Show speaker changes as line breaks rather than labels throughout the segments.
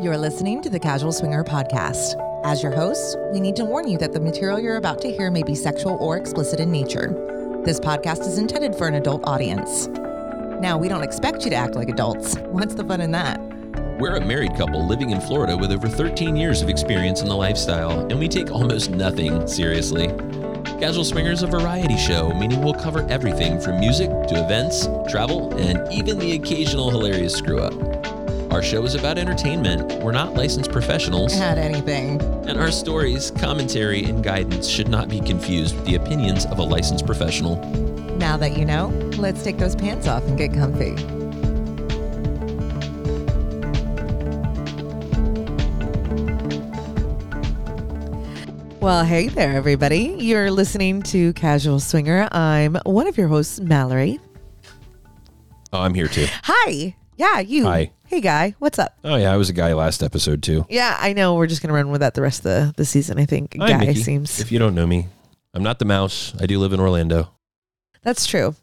You're listening to the Casual Swinger Podcast. As your host, we need to warn you that the material you're about to hear may be sexual or explicit in nature. This podcast is intended for an adult audience. Now, we don't expect you to act like adults. What's the fun in that?
We're a married couple living in Florida with over 13 years of experience in the lifestyle, and we take almost nothing seriously. Casual Swinger is a variety show, meaning we'll cover everything from music to events, travel, and even the occasional hilarious screw up. Our show is about entertainment. We're not licensed professionals,
Had anything.
and our stories, commentary, and guidance should not be confused with the opinions of a licensed professional.
Now that you know, let's take those pants off and get comfy. Well, hey there, everybody. You're listening to Casual Swinger. I'm one of your hosts, Mallory.
Oh, I'm here too.
Hi. Yeah, you.
Hi.
Hey, guy. What's up?
Oh, yeah, I was a guy last episode too.
Yeah, I know. We're just going to run with that the rest of the, the season, I think.
Hi,
guy
Mickey.
seems.
If you don't know me, I'm not the mouse. I do live in Orlando.
That's true.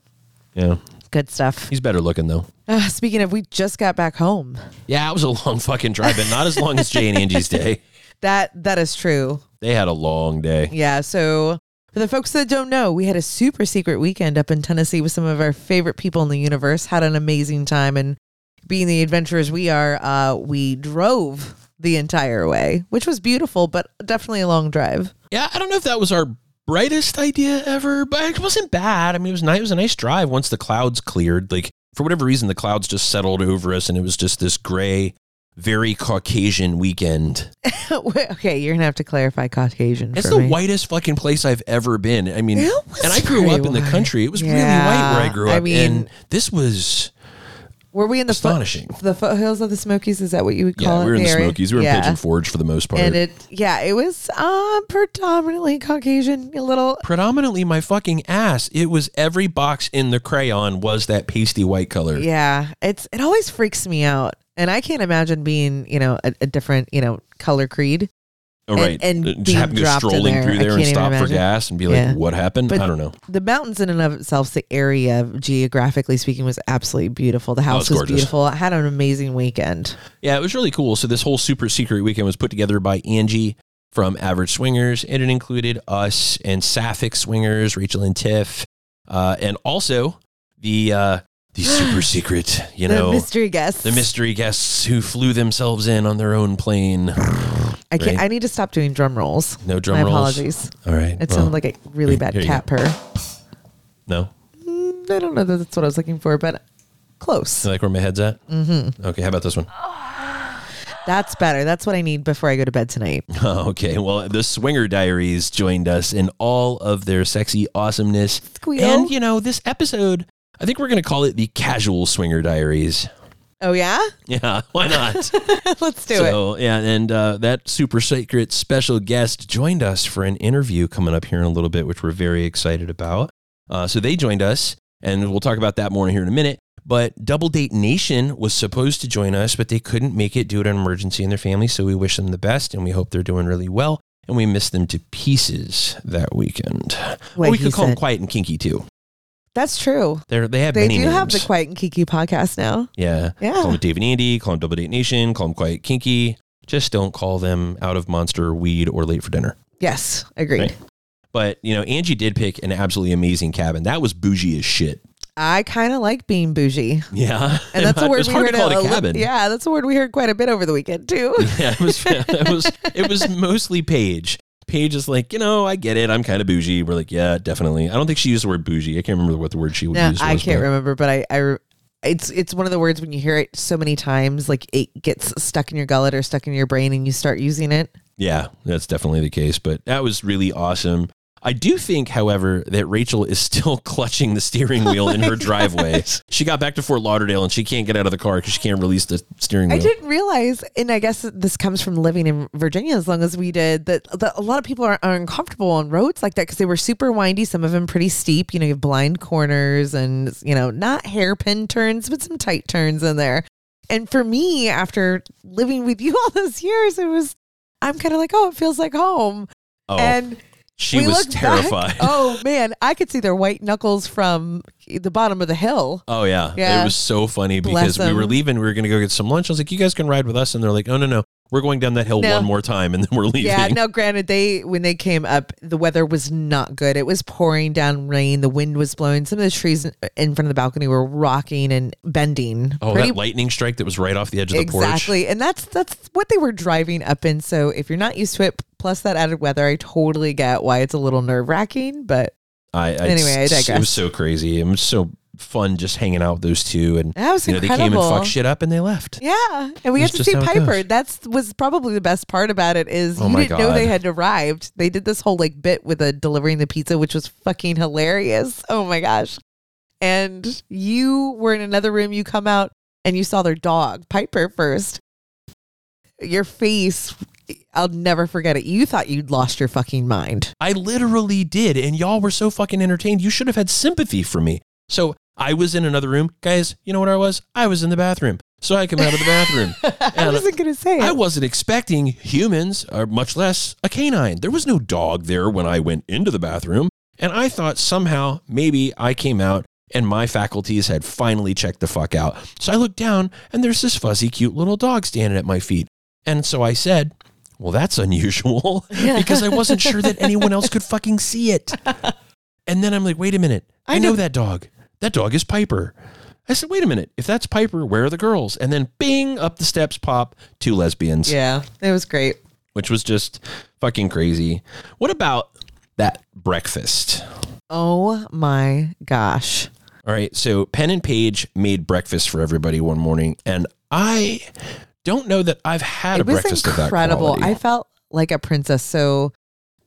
Yeah,
Good stuff.
he's better looking though.
Uh, speaking of, we just got back home.
Yeah, it was a long fucking drive, but not as long as Jay and Angie's day.
That That is true.
They had a long day.
Yeah. So for the folks that don't know, we had a super secret weekend up in Tennessee with some of our favorite people in the universe. Had an amazing time, and being the adventurers we are, uh, we drove the entire way, which was beautiful, but definitely a long drive.
Yeah, I don't know if that was our brightest idea ever, but it wasn't bad. I mean, it was nice. It was a nice drive once the clouds cleared. Like for whatever reason, the clouds just settled over us, and it was just this gray, very Caucasian weekend.
okay, you're gonna have to clarify Caucasian.
It's the
me.
whitest fucking place I've ever been. I mean, and I grew up in the country. It was really white where I grew up, I
mean-
and this was
Were we in the
astonishing.
the foothills of the Smokies? Is that what you would
yeah,
call it?
Yeah, we were in the
area?
Smokies. We were
yeah.
in Pigeon Forge for the most part.
And it, yeah, it was uh, predominantly Caucasian. A little,
predominantly my fucking ass. It was every box in the crayon was that pasty white color.
yeah. It's it always freaks me out, and I can't imagine being, you know, a, a different, you know, color creed.
Oh, right.
and
just
being
happen to go
in
strolling
there.
through there and stop for gas and be like,
Yeah.
what happened?
But-
I don't know.
The mountains, in and of itself, the area geographically speaking, was absolutely beautiful. The house
it's
was
gorgeous.
beautiful. I had an amazing weekend.
Yeah, it was really cool. So this whole super secret weekend was put together by Angie from Average Swingers, and it included us and Sapphic Swingers, Rachel and Tiff, uh, and also the uh, the super secret, you know.
the mystery guests.
the mystery guests who flew themselves in on their own plane.
I can't.
right?
I need to stop doing drum rolls.
No drum
My
rolls.
apologies.
All right.
It
well,
sounded like a really bad cat purr.
no.
Mm, I don't know that that's what I was looking for, but close.
You like where my head's at? Mm-hmm. Okay. How about this one?
That's better. That's what I need before I go to bed tonight.
Okay. Well, the Swinger Diaries joined us in all of their sexy awesomeness.
Squeal.
And, you know, this episode, I think we're going to call it the Casual Swinger Diaries.
Oh yeah,
Yeah, why not?
let's do it.
so, yeah, and uh, that super secret special guest joined us for an interview coming up here in a little bit, which we're very excited about. Uh, so they joined us, and we'll talk about that more here in a minute. But Double Date Nation was supposed to join us, but they couldn't make it due to an emergency in their family. So we wish them the best, and we hope they're doing really well. And we miss them to pieces that weekend. Well, we could call them Quiet and Kinky too.
That's true.
They're, they have
They do
names.
have the Quiet and Kinky podcast now.
Yeah.
Yeah.
Call them Dave and Andy, call them Double Date Nation, call them Quiet Kinky. Just don't call them out of monster, weed, or late for dinner.
Yes, agreed.
Right. But, you know, Angie did pick an absolutely amazing cabin. That was bougie as shit.
I kind of like being bougie,
Yeah.
and that's a word we heard
to call it a cabin.
Yeah, that's a word we heard quite a bit over the weekend too.
Yeah, it was, it was, it was mostly Paige. Paige is like, you know, I get it. I'm kind of bougie. We're like, yeah, definitely. I don't think she used the word bougie. I can't remember what the word she
No,
used.
I
was,
can't
but-
remember, but I, I, re- it's it's one of the words when you hear it so many times, like it gets stuck in your gullet or stuck in your brain, and you start using it.
Yeah, that's definitely the case. But that was really awesome. I do think, however, that Rachel is still clutching the steering wheel in her driveway. She got back to Fort Lauderdale and she can't get out of the car because she can't release the steering wheel.
I didn't realize, and I guess this comes from living in Virginia as long as we did, that, that a lot of people are, are uncomfortable on roads like that because they were super windy, some of them pretty steep. You know, you have blind corners and, you know, not hairpin turns, but some tight turns in there. And for me, after living with you all those years, it was, I'm kind of like, oh, it feels like home.
Oh,
And
She
We
was
looked back-
terrified.
oh man, I could see their white knuckles from the bottom of the hill.
Oh yeah.
Yeah.
It was so funny
Bless
because we were leaving. We were going to go get some lunch. I was like, "You guys can ride with us," and they're like, "Oh no, no, we're going down that hill
No.
one more time, and then we're leaving."
Yeah, no, granted, they when they came up, the weather was not good. It was pouring down rain. The wind was blowing. Some of the trees in- front of the balcony were rocking and bending.
Oh,
Pretty-
that lightning strike that was right off the edge of the porch.
exactly, and that's that's what they were driving up in. So if you're not used to it, plus that added weather, I totally get why it's a little nerve wracking. But
I, I
Anyway, I digress.
It was so crazy. Was so fun just hanging out with those two, and
that was
you know they came and fucked shit up, and they left.
Yeah, and we got to see Piper. That's was probably the best part about it is
Oh
you didn't know they had arrived. They did this whole like bit with a delivering the pizza, which was fucking hilarious. Oh my gosh! And you were in another room. You come out and you saw their dog Piper first. Your face, I'll never forget it. You thought you'd lost your fucking mind.
I literally did, and y'all were so fucking entertained. You should have had sympathy for me. So I was in another room, guys. You know what I was? I was in the bathroom. So I come out of the bathroom.
I wasn't gonna say it.
I wasn't expecting humans, or much less a canine. There was no dog there when I went into the bathroom. And I thought somehow maybe I came out and my faculties had finally checked the fuck out. So I looked down and there's this fuzzy, cute little dog standing at my feet. And so I said, well, that's unusual because I wasn't sure that anyone else could fucking see it. And then I'm like, wait a minute. I,
I
know
know-
that dog. That dog is Piper. I said, wait a minute. If that's Piper, where are the girls? And then bing, up the steps pop two lesbians,
yeah, it was great.
which was just fucking crazy. What about that breakfast?
Oh my gosh.
All right. So Penn and Paige made breakfast for everybody one morning. And I don't know that I've had
it
a breakfast of that
incredible.
quality.
I felt like a princess. So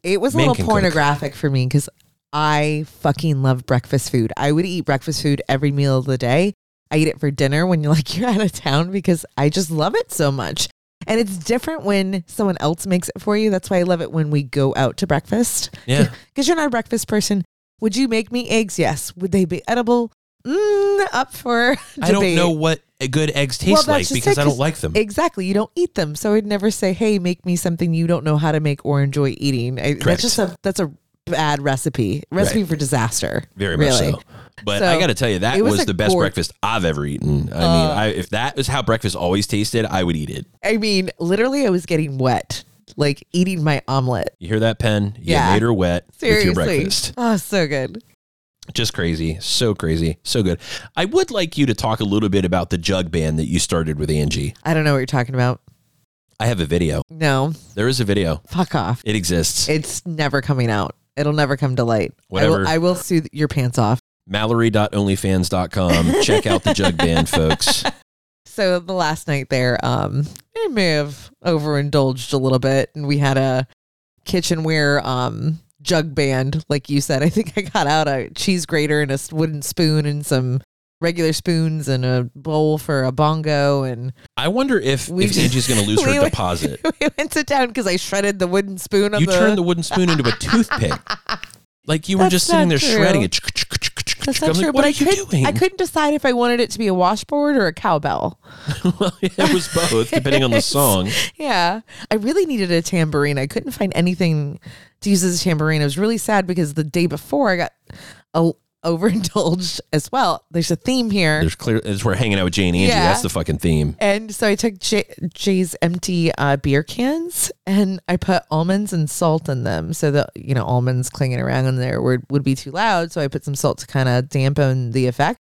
it was a
Man
little
can cook.
pornographic for me because I fucking love breakfast food. I would eat breakfast food every meal of the day. I eat it for dinner when you're like you're out of town because I just love it so much. And it's different when someone else makes it for you. That's why I love it when we go out to breakfast.
yeah.
Because you're not a breakfast person. Would you make me eggs? Yes. Would they be edible? Mm, up for
I don't know what good eggs taste
Well,
like because
it,
I don't like them.
Exactly. You don't eat them. So I'd never say, hey, make me something you don't know how to make or enjoy eating. I,
Correct.
that's just a that's a bad recipe. Recipe for disaster.
Very much
really.
so. But
So,
I got to tell you, that
it
was,
was a
the best
gor-
breakfast I've ever eaten. I mean, I, if that was how breakfast always tasted, I would eat it.
I mean, literally I was getting wet, like eating my omelet.
You hear that, Penn? You
Yeah.
made her wet
Seriously.
with your breakfast.
Oh, so good.
Just crazy. So crazy. So good. I would like you to talk a little bit about the jug band that you started with Angie.
I don't know what you're talking about.
I have a video.
No,
There is a video.
fuck off.
It exists.
It's never coming out. It'll never come to light. I
Whatever.
will, I will sue your pants off.
Mallory.onlyfans.com. Check out the jug band, folks.
So the last night there, um, I may have overindulged a little bit, and we had a kitchenware um jug band, like you said. I think I got out a cheese grater and a wooden spoon and some regular spoons and a bowl for a bongo, and
I wonder if,
We
if
just-
Angie's going to lose
we
her
went-
deposit.
we went to town because I shredded the wooden spoon.
You
the,
turned the wooden spoon into a toothpick. Like you were
That's
just sitting there
true.
shredding it.
That's
I'm
not
like,
true,
what
but
are
I
you
couldn't.
doing?
I couldn't decide if I wanted it to be a washboard or a cowbell.
well, it was both, depending on the song.
Yeah. I really needed a tambourine. I couldn't find anything to use as a tambourine. I was really sad because the day before I got a, overindulged as well. There's a theme here.
There's clear as we're hanging out with Jay and Angie.
Yeah.
That's the fucking theme.
and so I took Jay, Jay's empty uh, beer cans and I put almonds and salt in them so that, you know, almonds clinging around in there would, would be too loud. So I put some salt to kind of dampen the effect.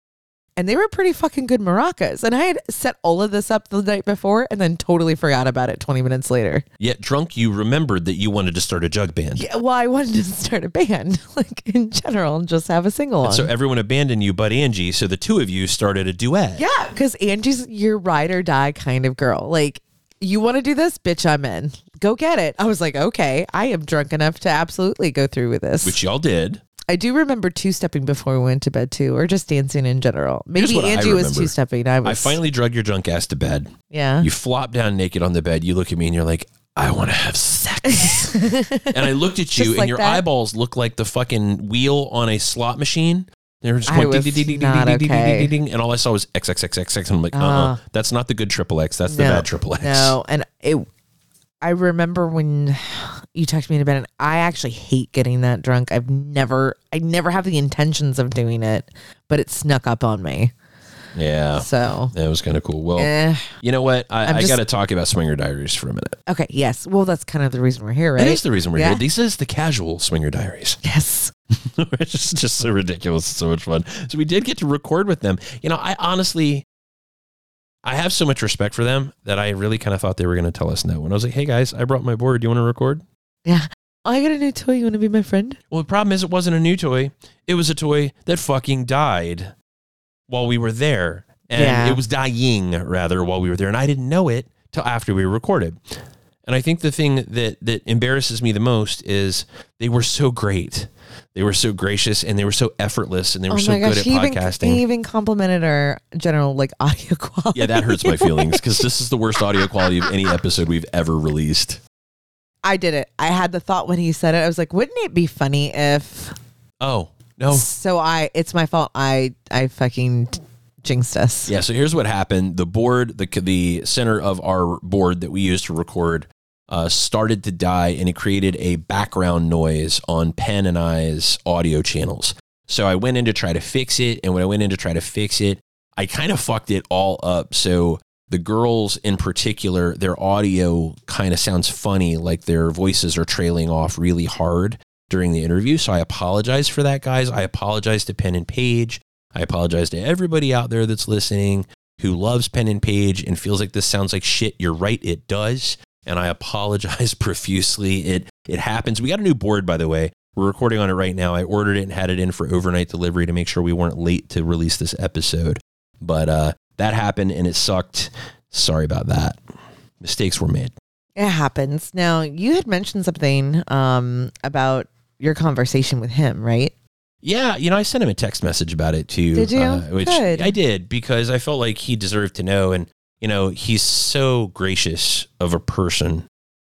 And they were pretty fucking good maracas. And I had set all of this up the night before and then totally forgot about it 20 minutes later.
Yet drunk, you remembered that you wanted to start a jug band.
Yeah, well, I wanted to start a band, like in general, and just have a single on.
So everyone abandoned you but Angie. So the two of you started a duet.
yeah, because Angie's your ride or die kind of girl. Like, you want to do this, bitch? I'm in. Go get it. I was like, okay, I am drunk enough to absolutely go through with this.
Which y'all did.
I do remember two stepping before we went to bed too, or just dancing in general. Maybe Angie was two stepping. I was.
I finally drug your drunk ass to bed.
yeah.
You flop down naked on the bed. You look at me and you're like, I want to have sex. and I looked at you and
like
your
that?
eyeballs look like the fucking wheel on a slot machine. They were just going ding, ding, ding, ding, ding, ding, ding, ding, ding, and all I saw was XXXXX. And I'm like, uh, uh
Ah.
that's not the good triple X. That's the
No,
bad triple X.
No, and it. I remember when you tucked me into bed and I actually hate getting that drunk. I've never I never have the intentions of doing it, but it snuck up on me.
Yeah.
So
That was kind of cool. Well,
eh.
you know what? I, I got to talk about Swinger Diaries for a minute.
okay, yes. Well that's kind of the reason we're here, right?
That is the reason we're
Yeah.
here. This is the casual Swinger Diaries.
yes.
it's just, just so ridiculous. It's so much fun. So we did get to record with them. You know, I honestly, I have so much respect for them that I really kind of thought they were going to tell us no. And I was like, hey guys, I brought my board. Do you want to record?
Yeah. Oh, I got a new toy. You want to be my friend?
Well, the problem is it wasn't a new toy. It was a toy that fucking died while we were there. And
Yeah.
it was dying rather while we were there. And I didn't know it till after we recorded. And I think the thing that that embarrasses me the most is they were so great. They were so gracious and they were so effortless and they were
oh
so
gosh,
good at
he even,
podcasting.
he even complimented our general like audio quality.
yeah, that hurts my feelings because this is the worst audio quality of any episode we've ever released.
I did it. I had the thought when he said it. I was like, wouldn't it be funny if
Oh, no.
So I it's my fault. I I fucking jinxed us.
Yeah, so here's what happened. The board, the the center of our board that we used to record, uh, started to die, and it created a background noise on Penn and I's audio channels. So I went in to try to fix it, and when I went in to try to fix it, I kind of fucked it all up. So the girls in particular, their audio kind of sounds funny, like their voices are trailing off really hard during the interview. So I apologize for that, guys. I apologize to Penn and Paige. I apologize to everybody out there that's listening who loves Penn and Paige and feels like this sounds like shit. You're right, it does. And I apologize profusely. It it happens. We got a new board, by the way. We're recording on it right now. I ordered it and had it in for overnight delivery to make sure we weren't late to release this episode. But uh, that happened and it sucked. Sorry about that. Mistakes were made.
It happens. Now you had mentioned something um about your conversation with him, right?
Yeah, you know, I sent him a text message about it too.
Did you?
Uh, which
Good.
I did because I felt like he deserved to know. And, you know, he's so gracious of a person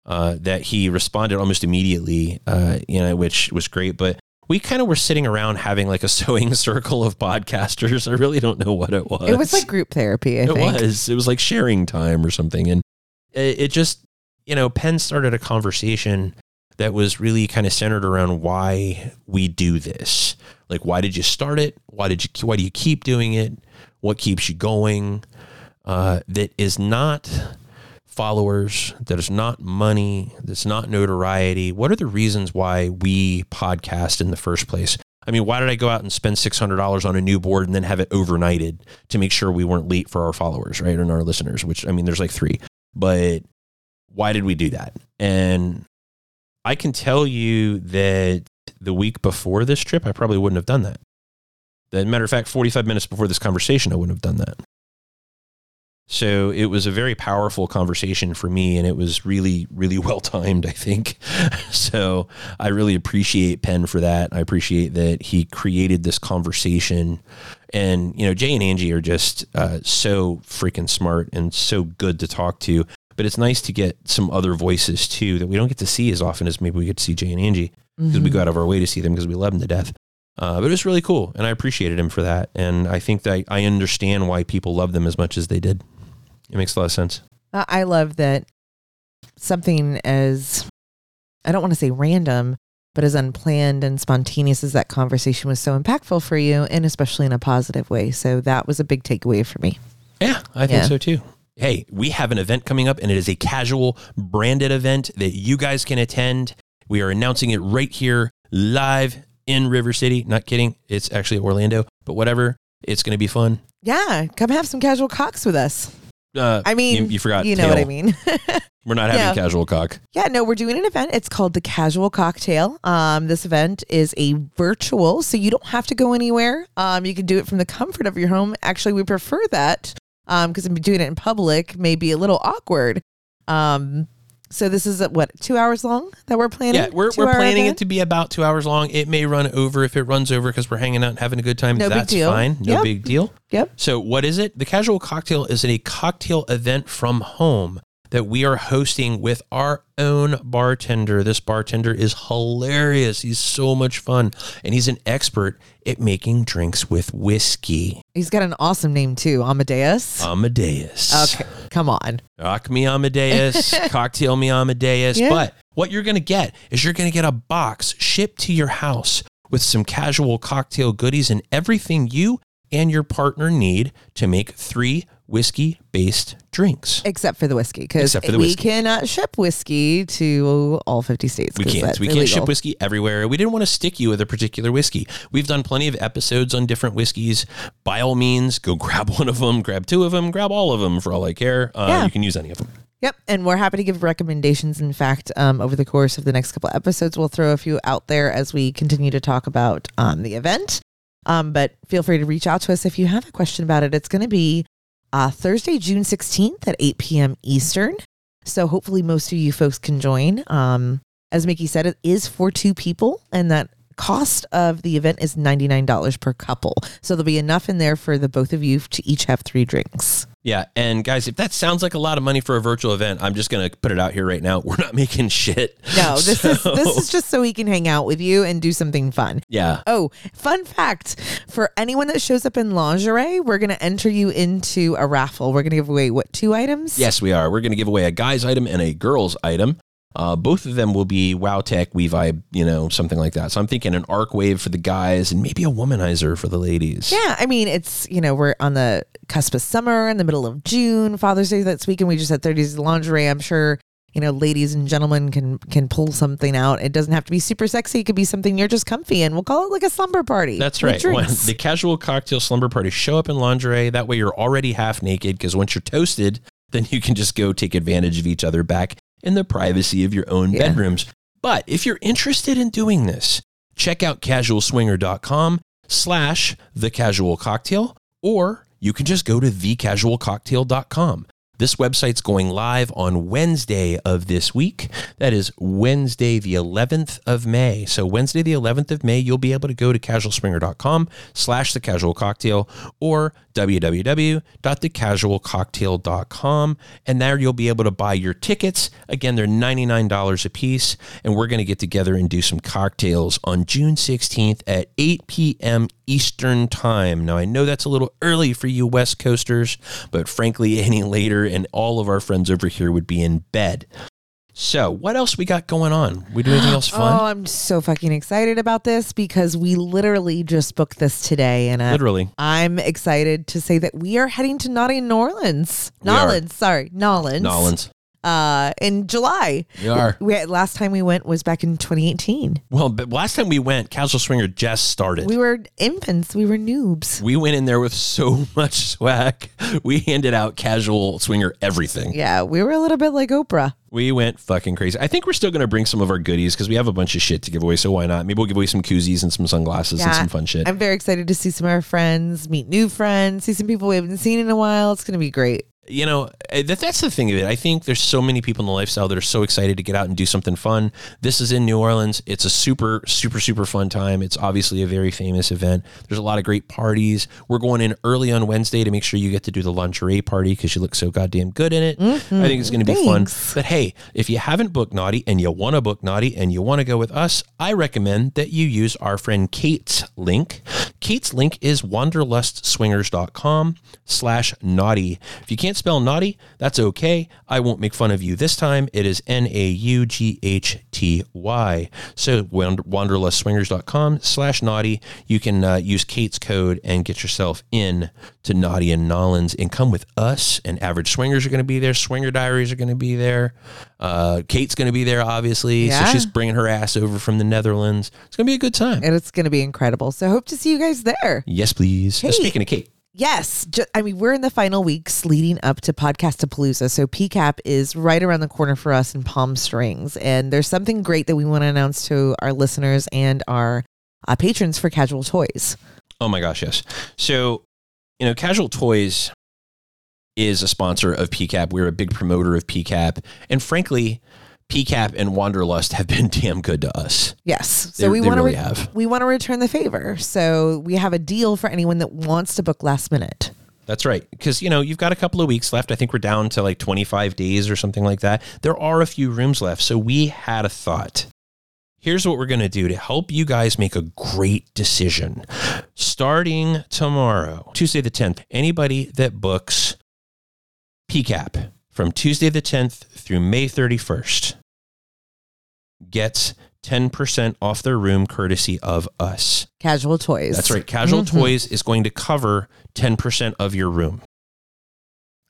uh, that he responded almost immediately, uh, you know, which was great. But we kind of were sitting around having like a sewing circle of podcasters. I really don't know what it was.
It was like group therapy, I
it
think.
was. It was like sharing time or something. And it, it just, you know, Penn started a conversation that was really kind of centered around why we do this. Like, why did you start it? Why did you? Why do you keep doing it? What keeps you going? Uh, that is not followers. That is not money. That's not notoriety. What are the reasons why we podcast in the first place? I mean, why did I go out and spend six hundred dollars on a new board and then have it overnighted to make sure we weren't late for our followers, right, and our listeners? Which I mean, there's like three, but why did we do that? And I can tell you that the week before this trip, I probably wouldn't have done that. As matter of fact, 45 minutes before this conversation, I wouldn't have done that. So it was a very powerful conversation for me, and it was really, really well timed, I think. so I really appreciate Penn for that. I appreciate that he created this conversation. And, you know, Jay and Angie are just uh, so freaking smart and so good to talk to. But it's nice to get some other voices too that we don't get to see as often as maybe we get to see Jay and Angie because we
Mhm.
go out of our way to see them because we love them to death. Uh, but it was really cool, and I appreciated him for that. And I think that I understand why people love them as much as they did. It makes a lot of sense.
Uh, I love that something as I don't want to say random, but as unplanned and spontaneous as that conversation was so impactful for you, and especially in a positive way. So that was a big takeaway for me.
Yeah, I think
Yeah.
so too. Hey, we have an event coming up, and it is a casual branded event that you guys can attend. We are announcing it right here live in River City. Not kidding. It's actually Orlando, but whatever. It's going to be fun.
Yeah, come have some casual cocks with us.
Uh,
I mean,
you, you forgot.
You know what I mean?
We're not having
Yeah.
casual cock.
Yeah, no, we're doing an event. It's called the Casual Cocktail. Um, this event is a virtual, so you don't have to go anywhere. Um, you can do it from the comfort of your home. Actually, we prefer that because doing it in public may be a little awkward. Um, so this is what two hours long that we're planning.
Yeah, we're, we're planning
event?
it to be about two hours long. It may run over if it runs over because we're hanging out and having a good time.
No big
That's
deal.
fine. No
Yep.
big deal.
Yep.
So, what is it? The casual cocktail is a cocktail event from home that we are hosting with our own bartender. This bartender is hilarious. He's so much fun, and he's an expert at making drinks with whiskey.
He's got an awesome name too, Amadeus.
Amadeus.
okay, come on.
Rock me Amadeus, cocktail me Amadeus.
Yeah.
But what you're going to get is you're going to get a box shipped to your house with some casual cocktail goodies and everything you and your partner need to make three whiskey based drinks.
Except for the whiskey, because
Except for the
we
whiskey.
cannot ship whiskey to all 50 states.
We can't. We can't ship whiskey everywhere. We didn't want to stick you with a particular whiskey. We've done plenty of episodes on different whiskeys. By all means, go grab one of them, grab two of them, grab all of them for all I care. Uh,
Yeah.
You can use any of them.
Yep, and we're happy to give recommendations. In fact, um, over the course of the next couple episodes, we'll throw a few out there as we continue to talk about um, the event. Um, but feel free to reach out to us if you have a question about it. It's going to be uh, Thursday, June 16th at 8 p.m. Eastern. So hopefully most of you folks can join. Um, as Mickey said, it is for two people, and that cost of the event is $99 per couple. So there'll be enough in there for the both of you to each have three drinks.
Yeah, and guys, if that sounds like a lot of money for a virtual event, I'm just gonna put it out here right now. We're not making shit.
No, this is this is just so he can hang out with you and do something fun.
yeah.
Oh, fun fact for anyone that shows up in lingerie, we're going to enter you into a raffle. We're going to give away what two items?
Yes, we are. We're gonna give away a guy's item and a girl's item. Uh, both of them will be Wow Tech, We Vibe, you know, something like that. So I'm thinking an Arcwave for the guys and maybe a womanizer for the ladies.
Yeah, I mean, it's, you know, we're on the cusp of summer in the middle of June, Father's Day this weekend. We just had 30s lingerie. I'm sure, you know, ladies and gentlemen can can pull something out. It doesn't have to be super sexy. It could be something you're just comfy in. We'll call it like a slumber party.
That's right. The casual cocktail slumber party, show up in lingerie. That way you're already half naked because once you're toasted, then you can just go take advantage of each other back in the privacy of your own
Yeah.
bedrooms. But if you're interested in doing this, check out casualswinger.com slash the casual cocktail, or you can just go to thecasualcocktail.com. This website's going live on Wednesday of this week. That is Wednesday, the 11th of May. So Wednesday, the 11th of May, you'll be able to go to casualswinger.com slash the casual cocktail or www.thecasualcocktail.com. And there you'll be able to buy your tickets. Again, they're $99 a piece. And we're going to get together and do some cocktails on June 16th at 8 p.m. Eastern Time. Now, I know that's a little early for you West Coasters, but frankly, any later, and all of our friends over here would be in bed. So, what else we got going on? We do anything else fun? Oh.
I'm so fucking excited about this because we literally just booked this today, and uh,
Literally.
I'm excited to say that we are heading to Naughty New Orleans. N'awlins, sorry, N'awlins.
N'awlins.
Uh, in July.
We are.
We had, last time we went was back in 2018.
Well, but last time we went, Casual Swinger just started.
We were infants. We were noobs.
We went in there with so much swag. We handed out casual swinger everything.
Yeah, we were a little bit like Oprah.
We went fucking crazy. I think we're still going to bring some of our goodies because we have a bunch of shit to give away. So why not? Maybe we'll give away some koozies and some sunglasses and some fun shit.
I'm very excited to see some of our friends, meet new friends, see some people we haven't seen in a while. It's going to be great.
You know eh, that, that's the thing of it. I think there's so many people in the lifestyle that are so excited to get out and do something fun. This is in new orleans. It's a super super super fun time. It's obviously a very famous event. There's a lot of great parties. We're going in early on wednesday to make sure you get to do the lingerie party because you look so goddamn good in it. I think it's going to be fun. But hey if you haven't booked naughty and you want to book naughty and you want to go with us i recommend that you use our friend kate's link. Kate's link is wanderlustswingers.com slash naughty. If you can't spell naughty that's okay. I won't make fun of you this time. It is n-a-u-g-h-t-y so wander- wanderlustswingers.com slash naughty. You can uh, use kate's code and get yourself in to naughty and N'awlins and come with us. And average swingers are going to be there. Swinger diaries are going to be there. Uh, kate's going to be there obviously.
Yeah.
so she's bringing her ass over from the netherlands. It's going to be a good time.
And it's going to be incredible. So hope to see you guys there.
yes please.
Hey.
speaking of kate
Yes. I mean, we're in the final weeks leading up to Podcastapalooza. So PCAP is right around the corner for us in Palm Springs. And there's something great that we want to announce to our listeners and our uh, patrons for Casual Toys.
Oh my gosh, yes. So, you know, Casual Toys is a sponsor of PCAP. We're a big promoter of PCAP. And frankly, PCAP and Wanderlust have been damn good to us.
Yes. So
They-
we want to
really have.
we want to return the favor. So we have a deal for anyone that wants to book last minute.
That's right. Because, you know, you've got a couple of weeks left. I think we're down to like 25 days or something like that. There are a few rooms left. So we had a thought. Here's what we're going to do to help you guys make a great decision. Starting tomorrow, Tuesday the 10th, anybody that books PCAP from Tuesday the 10th through May 31st gets 10% off their room courtesy of us.
Casual toys.
That's right. Casual
Mhm.
Toys is going to cover 10% of your room.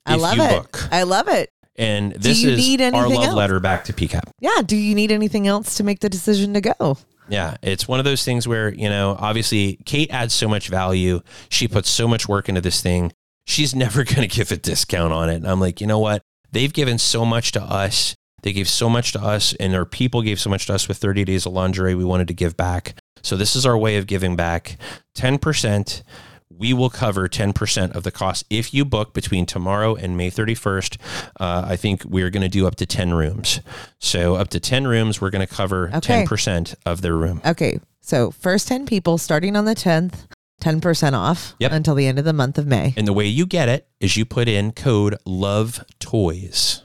I love it.
book.
I love it.
And this is our love
else?
letter back to PCAP.
Yeah. Do you need anything else to make the decision to go?
Yeah, it's one of those things where, you know, obviously Kate adds so much value. She puts so much work into this thing. She's never going to give a discount on it. And I'm like, you know what? They've given so much to us. They gave so much to us, and our people gave so much to us with 30 days of lingerie. We wanted to give back. So this is our way of giving back 10%. We will cover 10% of the cost if you book between tomorrow and May 31st. Uh, I think we're going to do up to 10 rooms. So, up to 10 rooms, we're going to cover
Okay.
10% of their room.
Okay. So, first 10 people starting on the 10th, 10% off
Yep.
until the end of the month of May.
And the way you get it is you put in code LOVE TOYS.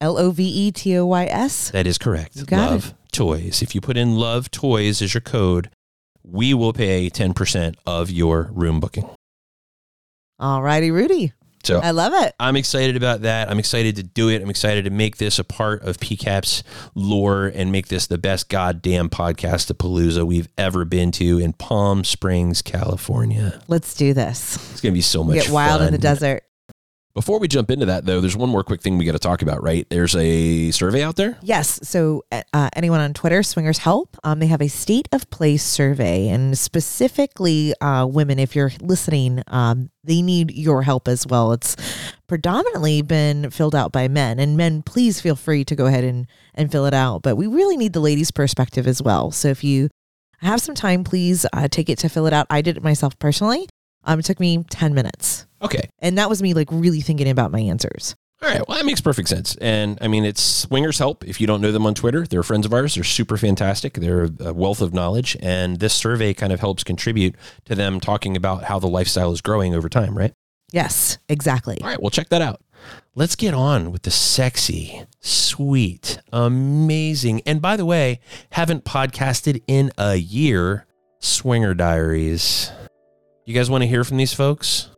L O V E T O Y S.
That is correct. Love Toys. If you put in Love Toys as your code, we will pay 10% of your room booking.
All righty, Rudy.
So
I love it.
I'm excited about that. I'm excited to do it. I'm excited to make this a part of PCAP's lore and make this the best goddamn Podcastapalooza we've ever been to in Palm Springs, California.
Let's do this.
It's going to be so much
Get wild in the desert.
Before we jump into that, though, there's one more quick thing we got to talk about, right? There's a survey out there.
Yes. So, uh, anyone on Twitter, Swingers Help, um, they have a state of play survey, and specifically uh, women, if you're listening, um, they need your help as well. It's predominantly been filled out by men, and men, please feel free to go ahead and, and fill it out. But we really need the ladies' perspective as well. So, if you have some time, please uh, take it to fill it out. I did it myself personally. Um, it took me 10 minutes.
Okay.
And that was me like really thinking about my answers.
All right. Well, that makes perfect sense. And I mean, it's Swingers Help. If you don't know them on Twitter, they're friends of ours. They're super fantastic. They're a wealth of knowledge. And this survey kind of helps contribute to them talking about how the lifestyle is growing over time, right?
Yes, exactly.
All right. Well, check that out. Let's get on with the sexy, sweet, amazing, and by the way, haven't podcasted in a year Swinger Diaries. You guys want to hear from these folks?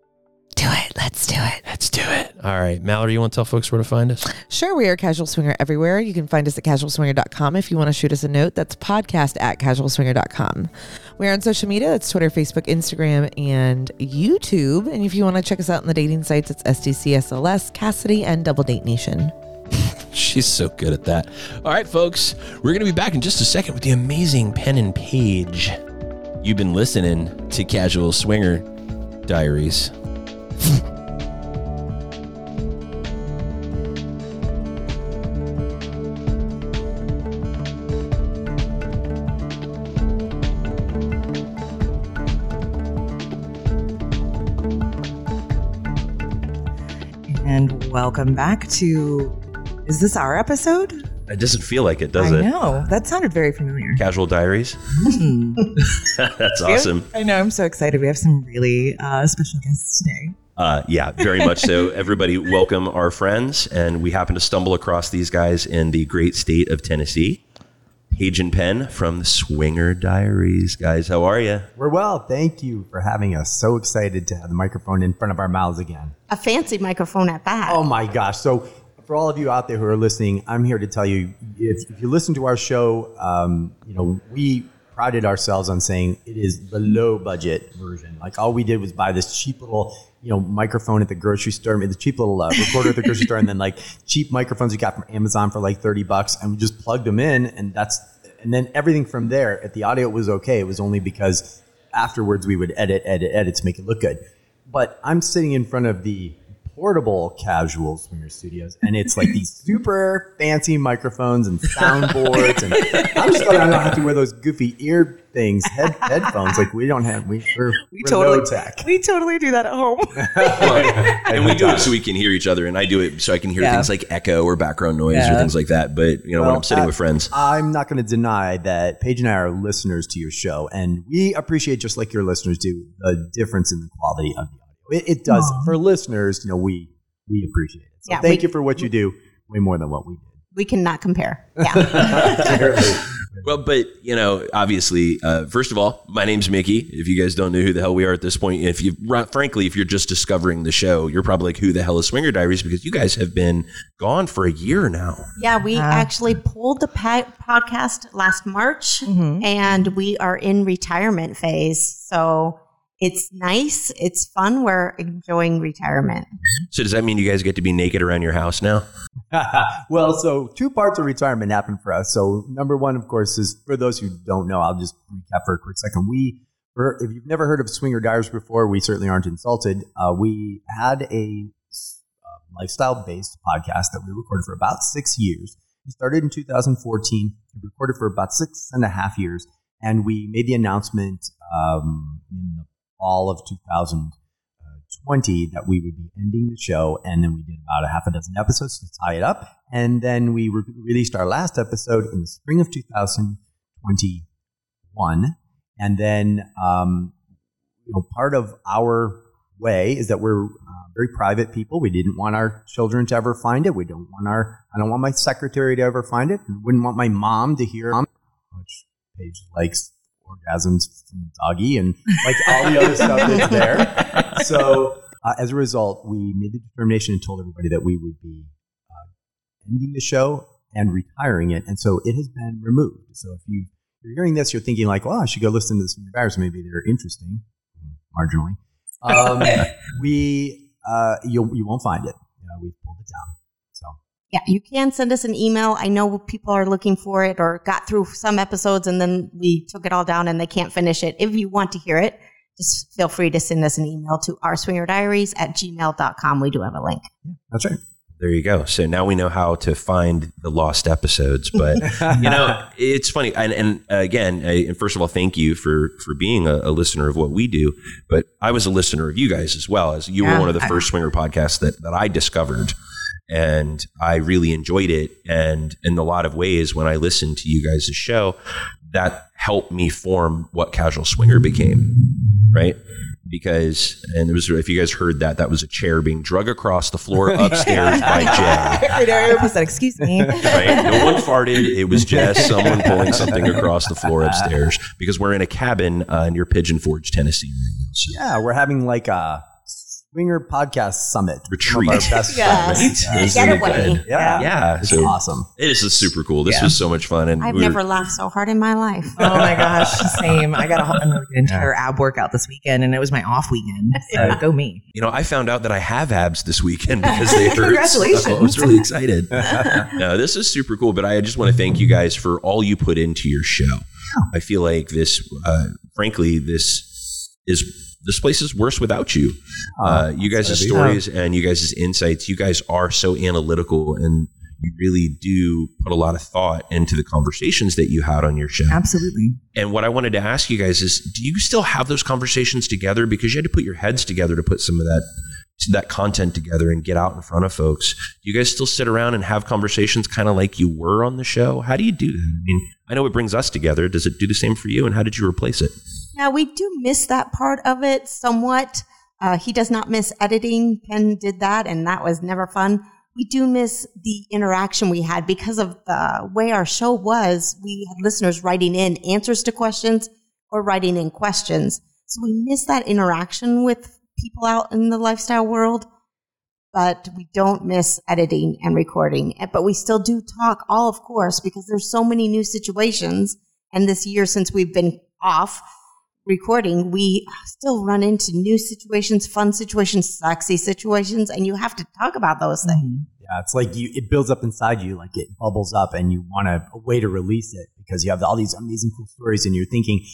Do it. Let's do it.
Let's do it. All right. Mallory, you want to tell folks where to find us?
Sure, we are Casual Swinger everywhere. You can find us at casualswinger.com if you want to shoot us a note. That's podcast at casualswinger.com. We're on social media. That's Twitter, Facebook, Instagram, and YouTube. And if you want to check us out on the dating sites, it's SDCSLS, Kasidie, and Double Date Nation.
She's so good at that. All right, folks, we're going to be back in just a second with the amazing Penn and Paige. You've been listening to Casual Swinger Diaries.
And welcome back to. Is this our episode?
It doesn't feel like it, does
I
it?
know. That sounded very familiar.
Casual Diaries.
Hmm.
That's awesome.
I know. I'm so excited. We have some really uh, special guests today.
Uh, yeah, very much so. Everybody, welcome our friends. And we happen to stumble across these guys in the great state of Tennessee. Paige and Penn from the Swinger Diaries. Guys, how are you?
We're well. Thank you for having us. So excited to have the microphone in front of our mouths again.
a fancy microphone at that.
Oh my gosh. So, for all of you out there who are listening, I'm here to tell you if, if you listen to our show, um, you know, we prided ourselves on saying it is the low budget version. Like, all we did was buy this cheap little, you know, microphone at the grocery store, I mean, the cheap little uh, recorder at the grocery store, and then like cheap microphones we got from Amazon for like 30 bucks, and we just plugged them in, and that's, and then everything from there, if the audio was okay, it was only because afterwards we would edit, edit, edit to make it look good. But I'm sitting in front of the portable casual swinger studios and it's like these super fancy microphones and soundboards and i'm just glad i don't have to wear those goofy ear things head, headphones like we don't have we, we're,
We
we're
totally
low tech
We totally do that at home.
and we do it so we can hear each other, and I do it so I can hear
Yeah.
things like echo or background noise or things like that. But you know, when I'm sitting
uh,
with friends,
i'm not going to deny that paige and i are listeners to your show and we appreciate just like your listeners do the difference in the quality of the audio It, it does for listeners. You know, we we appreciate it. So
Yeah,
thank
we-
you for what you do. Way more than what we did.
We cannot compare. Yeah.
Well, but you know, obviously, uh, first of all, my name's Mickey. If you guys don't know who the hell we are at this point, if you, frankly, if you're just discovering the show, you're probably like, "Who the hell is Swinger Diaries?" Because you guys have been gone for a year now.
yeah, we actually pulled the pa- podcast last March
Mhm.
and we are in retirement phase. So it's nice. It's fun. We're enjoying retirement.
So does that mean you guys get to be naked around your house now?
well, so two parts of retirement happened for us. So number one, of course, is for those who don't know, I'll just recap for a quick second. We, for, if you've never heard of Swinger Diaries before, we certainly aren't insulted. Uh, we had a uh, lifestyle-based podcast that we recorded for about six years. It started in 2014. We recorded for about six and a half years, and we made the announcement um, in the fall of 2020 that we would be ending the show and then we did about a half a dozen episodes to tie it up and then we re- released our last episode in the spring of 2021 and then um, you know part of our way is that we're uh, very private people. We didn't want our children to ever find it. We don't want our i don't want my secretary to ever find it. I wouldn't want my mom to hear which Paige likes orgasms from doggy and like all the other stuff that's there. So uh, as a result, we made the determination and told everybody that we would be uh, ending the show and retiring it, and so it has been removed. So if you, you're hearing this, you're thinking like, "Well, I should go listen to this from your Maybe they're interesting, marginally." Um, we uh, you you won't find it. Uh, we pulled it down. So
Yeah, you can send us an email. I know people are looking for it or got through some episodes and then we took it all down and they can't finish it. If you want to hear it, just feel free to send us an email to our swinger diaries at gmail.com. We do have a link.
that's right.
There you go. So now we know how to find the lost episodes. But you know, it's funny. And, and again, I, and first of all, thank you for for being a, a listener of what we do. But I was a listener of you guys as well. As you
Yeah.
were one of the first swinger podcasts that that I discovered, and I really enjoyed it. And in a lot of ways, when I listened to you guys' show, that helped me form what casual swinger became. Right. Because, and it was, if you guys heard that, that was a chair being drug across the floor upstairs by Jay
Right there, I said, excuse me.
right? No one farted. It was just someone pulling something across the floor upstairs because we're in a cabin uh, near Pigeon Forge, Tennessee. So
Yeah, we're having like a swinger podcast summit.
Retreat.
Some of our best
Yes.
friends.
It was
Get
really
away.
good.
Yeah.
Yeah,
It's
so
awesome.
it is super cool. This
Yeah.
was so much fun, and
I've
we were-
never laughed so hard in my life.
Oh my gosh, same. I got a whole, an entire ab workout this weekend, and it was my off weekend. So go me.
you know, I found out that I have abs this weekend because they hurt.
Congratulations.
So I was really excited. no, this is super cool, but I just want to thank you guys for all you put into your show. I feel like this, uh, frankly, this is this place is worse without you. Uh, you guys' stories and you guys' insights. You guys are so analytical and you really do put a lot of thought into the conversations that you had on your show.
Absolutely.
And what I wanted to ask you guys is, do you still have those conversations together? Because you had to put your heads together to put some of that that content together and get out in front of folks. Do you guys still sit around and have conversations kind of like you were on the show? How do you do that? I mean, I know it brings us together. Does it do the same for you? And how did you replace it?
Yeah, we do miss that part of it somewhat. Uh, he does not miss editing. Ken did that, and that was never fun. We do miss the interaction we had because of the way our show was. We had listeners writing in answers to questions or writing in questions. So we miss that interaction with people out in the lifestyle world. But we don't miss editing and recording. But we still do talk, all of course, because there's so many new situations. And this year, since we've been off, recording, we still run into new situations, fun situations, sexy situations, and you have to talk about those things. Mm-hmm.
Yeah, it's like you it builds up inside you, like it bubbles up, and you want a, a way to release it because you have all these amazing cool stories, and you're thinking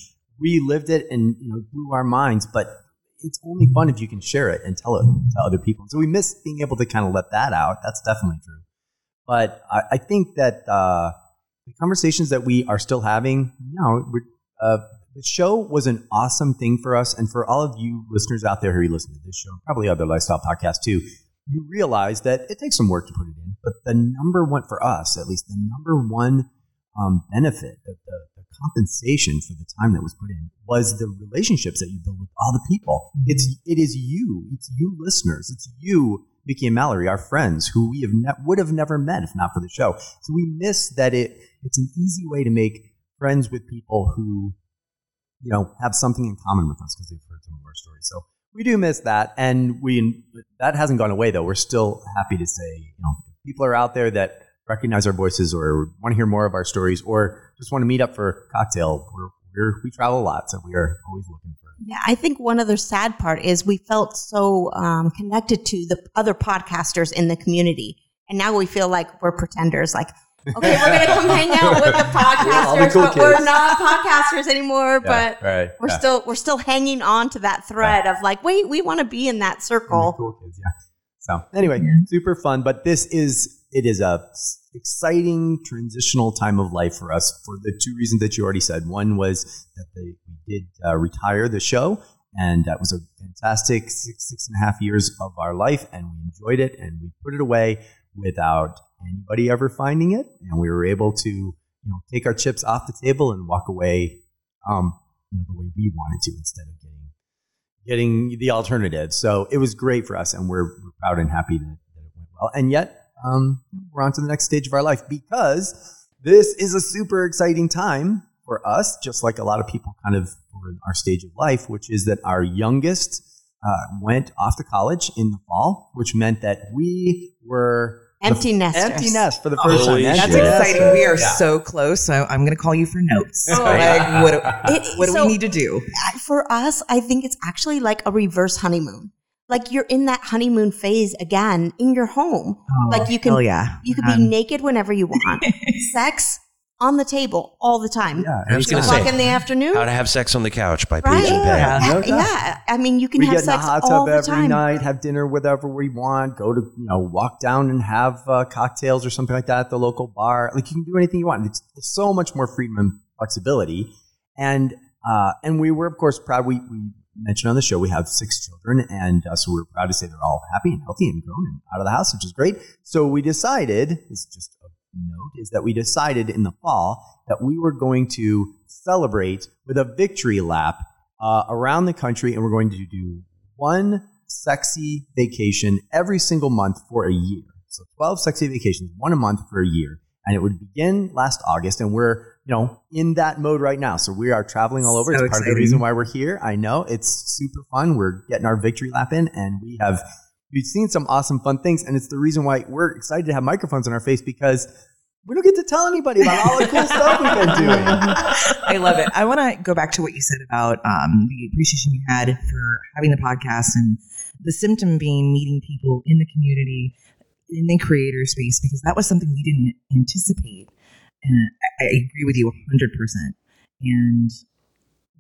we lived it and you know blew our minds, but it's only fun if you can share it and tell it to other people. So we miss being able to kind of let that out. That's definitely true. But I, I think that uh, the conversations that we are still having, you know, uh, the show was an awesome thing for us, and for all of you listeners out there who listen to this show, probably other lifestyle podcasts too you realize that it takes some work to put it in, but the number one for us, at least the number one um, benefit, the, the compensation for the time that was put in, was the relationships that you build with all the people. Mm-hmm. It's it is you. It's you listeners. It's you, Mickey and Mallory, our friends who we have ne- would have never met if not for the show. So we miss that it. It's an easy way to make friends with people who, you know, have something in common with us because they've heard some of our stories. So we do miss that, and we that hasn't gone away though. We're still happy to say, you know, people are out there that recognize our voices or want to hear more of our stories or just want to meet up for a cocktail. We're, we're we travel a lot, so we are always looking for.
Yeah, I think one other sad part is we felt so um, connected to the other podcasters in the community, and now we feel like we're pretenders. Like, okay, we're gonna come hang out with the
all the
podcasters,
cool
but we're not podcasters anymore. but
right,
we're
yeah.
still we're still hanging on to that thread of like, wait, we want to be in that
And the
circle.
cool kids, yeah. So anyway,
Yeah.
super fun. But this is it is a exciting transitional time of life for us for the two reasons that you already said. One was that they, we did uh, retire the show, and that was a fantastic six six and a half years of our life, and we enjoyed it, and we put it away without anybody ever finding it, and we were able to you know take our chips off the table and walk away, um, you know, the way we wanted to instead of getting getting the alternative. So it was great for us, and we're, we're proud and happy that, that it went well. And yet, um, we're on to the next stage of our life because this is a super exciting time for us, just like a lot of people kind of were in our stage of life, which is that our youngest uh, went off to college in the fall, which meant that we were
Empty
the-
nesters.
Empty nest for the first
Holy
time.
shit.
That's
Empty
exciting. We are
Yeah.
so close. So I'm going to call you for notes.
Oh.
Like, what do,
It-
what do
so-
we need to do?
For us, I think it's actually like a reverse honeymoon. Like you're in that honeymoon phase again in your home. like you can
Oh, yeah.
you can be
Um,
naked whenever you want. Sex on the table all the time.
Yeah,
I was gonna
o'clock
say,
in the afternoon.
How to Have Sex on the Couch by
Right?
Paige and Penn.
Yeah.
No
yeah, I mean, you can
we
have
get in the
sex
hot
all
tub
the
every
time.
night, have dinner whatever we want, go to you know walk down and have uh, cocktails or something like that at the local bar. Like you can do anything you want. It's, it's so much more freedom and flexibility. And uh, and we were of course proud. We we mentioned on the show we have six children, and uh, so we're proud to say they're all happy and healthy and grown and out of the house, which is great. So we decided this is just a note is that we decided in the fall that we were going to celebrate with a victory lap uh, around the country, and we're going to do one sexy vacation every single month for a year. So 12 sexy vacations, one a month for a year. And it would begin last August, and we're, you know, in that mode right now. So we are traveling all over.
So
it's part of the reason why we're here. I know it's super fun. We're getting our victory lap in, and we have we've seen some awesome fun things, and it's the reason why we're excited to have microphones on our face because we don't get to tell anybody about all the cool stuff we've been doing.
I love it. I want to go back to what you said about um, the appreciation you had for having the podcast and the symptom being meeting people in the community in the creator space because that was something we didn't anticipate. And I, I agree with you 100%. And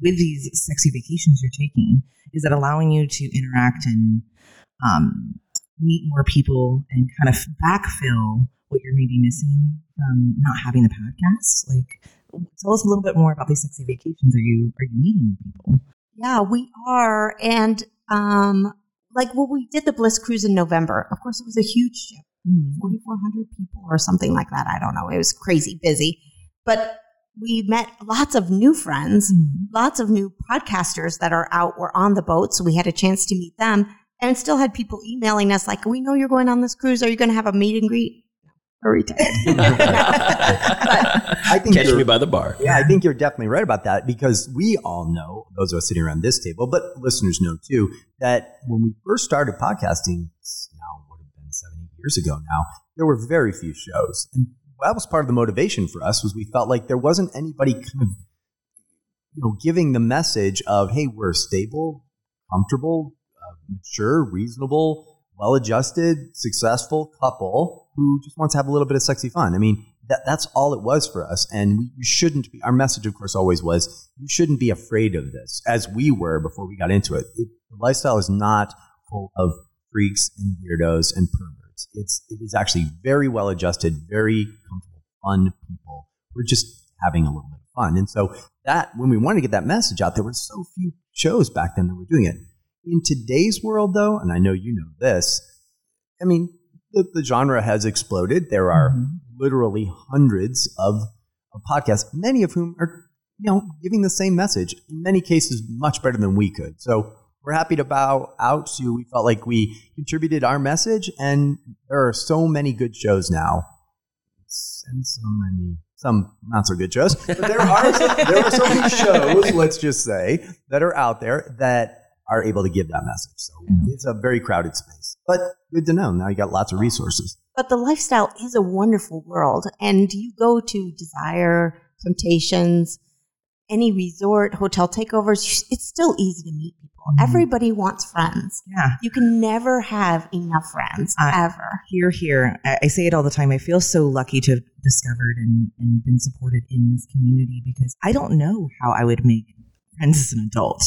with these sexy vacations you're taking, is that allowing you to interact and um, meet more people and kind of backfill what you're maybe missing from not having the podcast? Like, tell us a little bit more about these sexy vacations. Are you are you meeting people?
Yeah, we are. And um, like, well, we did the Bliss Cruise in November. Of course, it was a huge ship, Mm. 4,400 people or something like that. I don't know. It was crazy busy. But we met lots of new friends, mm. lots of new podcasters that are out or on the boat. So we had a chance to meet them and still had people emailing us like, we know you're going on this cruise. Are you going to have a meet and greet? Are retired.
I think
Catch me by the bar.
Yeah, I think you're definitely right about that because we all know, those of us sitting around this table, but listeners know too, that when we first started podcasting, years ago now, there were very few shows. And that was part of the motivation for us was we felt like there wasn't anybody kind of, you know, giving the message of, hey, we're stable, comfortable, uh, mature, reasonable, well-adjusted, successful couple who just wants to have a little bit of sexy fun. I mean, that, that's all it was for us. And we, shouldn't be, our message, of course, always was you shouldn't be afraid of this, as we were before we got into it. it the lifestyle is not full of freaks and weirdos and perverts. It's, it is actually very well adjusted, very comfortable, fun people. We're just having a little bit of fun. And so that, when we wanted to get that message out, there were so few shows back then that were doing it. In today's world, though, and I know you know this, I mean, the, the genre has exploded. There are
Mhm.
literally hundreds of, of podcasts, many of whom are you know, giving the same message in many cases much better than we could. So we're happy to bow out to. We felt like we contributed our message, and there are so many good shows now, and so many some not so good shows. But there are some, there are so many shows, let's just say, that are out there that are able to give that message. So it's a very crowded space, but good to know. Now you got lots of resources.
But the lifestyle is a wonderful world. And you go to Desire, Temptations, any resort, hotel takeovers, it's still easy to meet people. Everybody wants friends.
Yeah.
You can never have enough friends,
Uh,
ever.
Here, here. I, I say it all the time. I feel so lucky to have discovered and, and been supported in this community because I don't know how I would make friends as an adult.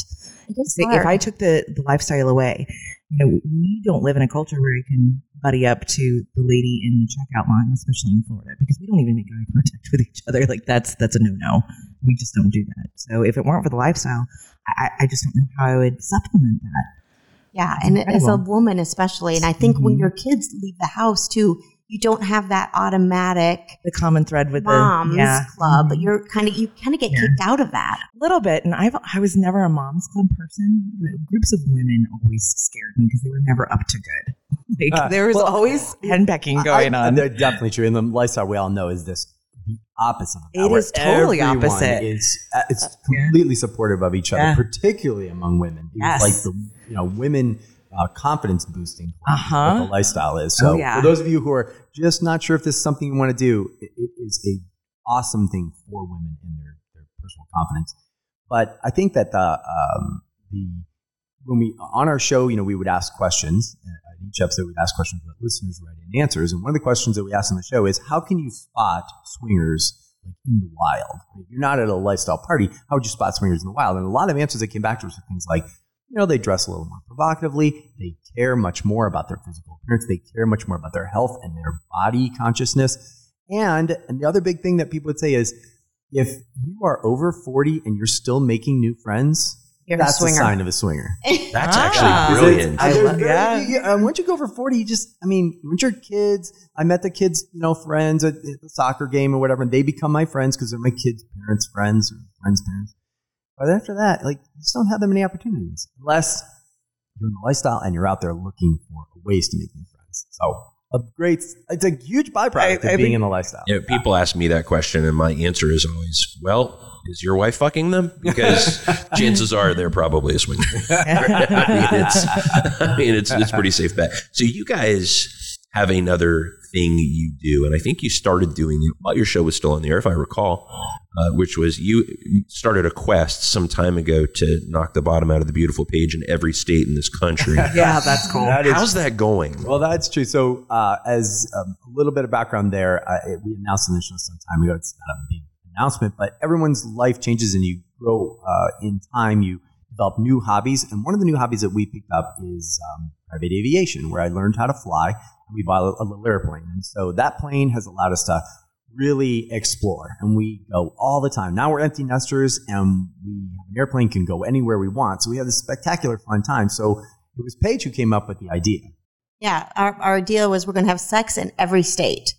It is
if I took the, the lifestyle away, you know, we don't live in a culture where you can buddy up to the lady in the checkout line, especially in Florida, because we don't even make eye contact with each other. Like that's that's a no no. We just don't do that. So if it weren't for the lifestyle, I, I just don't know how I would supplement that.
Yeah, and as a woman especially, and I think when
Mhm.
your kids leave the house too, you don't have that automatic
The common thread with
moms
the yeah.
club.
Mhm.
You're kind of you kind of get
Yeah.
kicked out of that.
A little bit, and I've I was never a mom's club person. The groups of women always scared me because they were never up to good. Like
Uh,
there was
well,
always henpecking going
I-
on.
They're definitely true. And the lifestyle we all know is this the opposite of that.
It is totally opposite.
Is, uh, it's completely supportive of each other,
Yeah.
particularly among women. It's
Yes.
like the you know women uh, confidence boosting
Uh-huh.
what the lifestyle is. So
Oh, yeah.
for those of you who are just not sure if this is something you want to do, it, it is a awesome thing for women in their, their personal confidence. But I think that the um, the when we on our show, you know, we would ask questions. At each episode, we'd ask questions that listeners write in answers. And one of the questions that we asked on the show is, how can you spot swingers like in the wild? If you're not at a lifestyle party, how would you spot swingers in the wild? And a lot of answers that came back to us were things like, you know, they dress a little more provocatively. They care much more about their physical appearance. They care much more about their health and their body consciousness. And and the other big thing that people would say is, if you are over 40 and you're still making new friends,
You're a
that's a
swinger.
sign of a swinger.
That's
Ah.
actually
Is
brilliant.
I
they're
love-
very-
yeah.
you- you- um, once you go over 40, you just, I mean, once your kids, I met the kids, you know, friends at, at the soccer game or whatever, and they become my friends because they're my kids' parents' friends or friends' parents. But after that, like, you just don't have that many opportunities unless you're in the lifestyle and you're out there looking for ways to make new friends. So, a great, it's a huge byproduct
I-
of
I
being
think-
in the lifestyle.
You know, people ask me that question, and my answer is always, "Well, is your wife fucking them?" Because chances are they're probably a swinger. I mean, it's, I mean, it's it's pretty safe bet. So you guys have another thing you do, and I think you started doing it while your show was still on the air, if I recall, uh, which was you started a quest some time ago to knock the bottom out of the beautiful Paige in every state in this country.
yeah, that's cool.
That is
How's that going?
Well, that's true. So, uh, as um, a little bit of background there, uh, it, we announced on the show some time ago. It's not a big announcement, but everyone's life changes and you grow uh, in time. You develop new hobbies, and one of the new hobbies that we picked up is um, private aviation, where I learned how to fly. We bought a, little airplane, and so that plane has allowed us to really explore, and we go all the time. Now we're empty nesters, and we have an airplane can go anywhere we want. So we have this spectacular fun time. So it was Paige who came up with the idea.
Yeah, our, our idea was we're going to have sex in every state.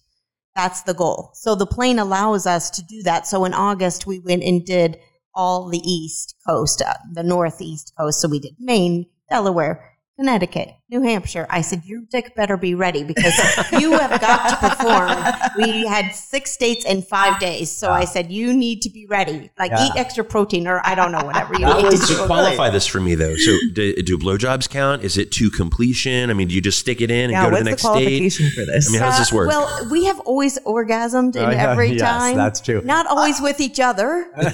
That's the goal. So the plane allows us to do that. So in August, we went and did all the East Coast, uh, the Northeast Coast. So we did Maine, Delaware, Connecticut, New Hampshire. I said, Your dick better be ready because you have got to perform. We had six states in five days. So I said, You need to be ready. Like,
Yeah.
eat extra protein or I don't know, whatever you
That
need to
to
do.
qualify this for me though, so do, do blowjobs count? Is it to completion? I mean, do you just stick it in and
yeah,
go to
what's
the
the,
next state?
qualification for this?
I mean, how does this uh, work?
Well, we have always orgasmed in
oh, yeah,
every
yes,
time.
that's true.
Not uh, always with each other. Some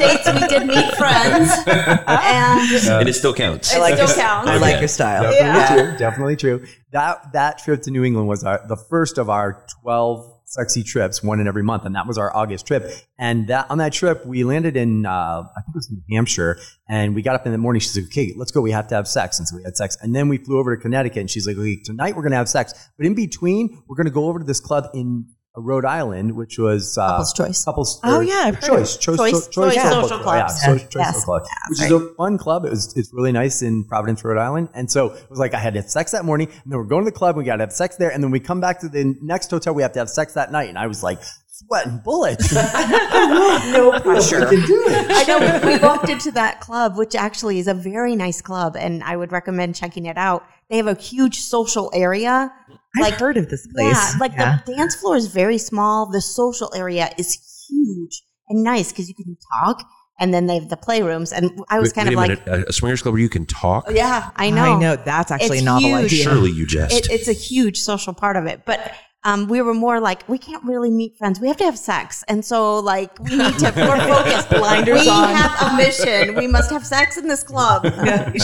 states we did meet friends, and
and it still counts.
it
like
still
your- I like your style.
Definitely
Yeah.
true. Definitely true. That that trip to New England was our, the first of our twelve sexy trips, one in every month, and that was our August trip. And that on that trip, we landed in uh, I think it was New Hampshire, and we got up in the morning. She's like, "Okay, let's go. We have to have sex." And so we had sex, and then we flew over to Connecticut, and she's like, "Okay, tonight we're gonna have sex, but in between, we're gonna go over to this club in." Rhode Island, which was uh,
Couples choice.
Couples.
Oh, yeah, I've heard
choice,
of
choice,
Choice-
choice,
choice
social
social
club. Yeah, so-
Yeah.
choice
Yes.
social club, which is a fun club. It was it's really nice in Providence, Rhode Island. And so it was like I had to have sex that morning, and then we're going to the club. We got to have sex there, and then we come back to the next hotel. We have to have sex that night. And I was like sweating bullets.
no pressure.
We can do it.
I know we walked into that club, which actually is a very nice club, and I would recommend checking it out. They have a huge social area.
I've
Like-
heard of this place.
Yeah, like
Yeah.
the dance floor is very small. The social area is huge and nice because you can talk, and then they have the playrooms. And I was
Wait-
kind
wait
of
a
like,
minute, a swingers club where you can talk.
yeah, I know.
I know. That's actually
It's
a novel
huge.
idea.
Surely you jest.
It, it's a huge social part of it, but. Um, we were more like we can't really meet friends. We have to have sex, and so like we need to. We're focused.
Blinders
we
on.
have a mission. We must have sex in this club.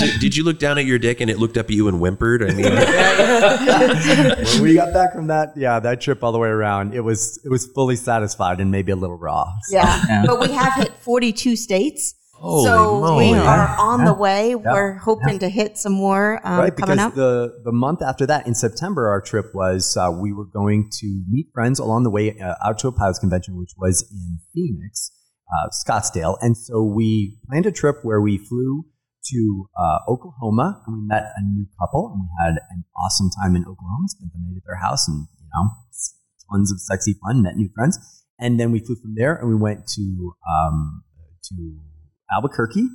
So did you look down at your dick and it looked up at you and whimpered? I mean,
when we got back from that, yeah, that trip all the way around, it was it was fully satisfied and maybe a little raw.
Yeah.
Yeah.
But we have hit 42 states.
Holy
so
moly.
we are on the way.
Yeah.
We're hoping to hit some more um,
right,
coming
because
up.
the the month after that, in September, our trip was uh, we were going to meet friends along the way uh, out to a pilots convention, which was in Phoenix, uh, Scottsdale, and so we planned a trip where we flew to uh, Oklahoma and we met a new couple and we had an awesome time in Oklahoma. Spent the night at their house and you know tons of sexy fun, met new friends, and then we flew from there and we went to um, to Albuquerque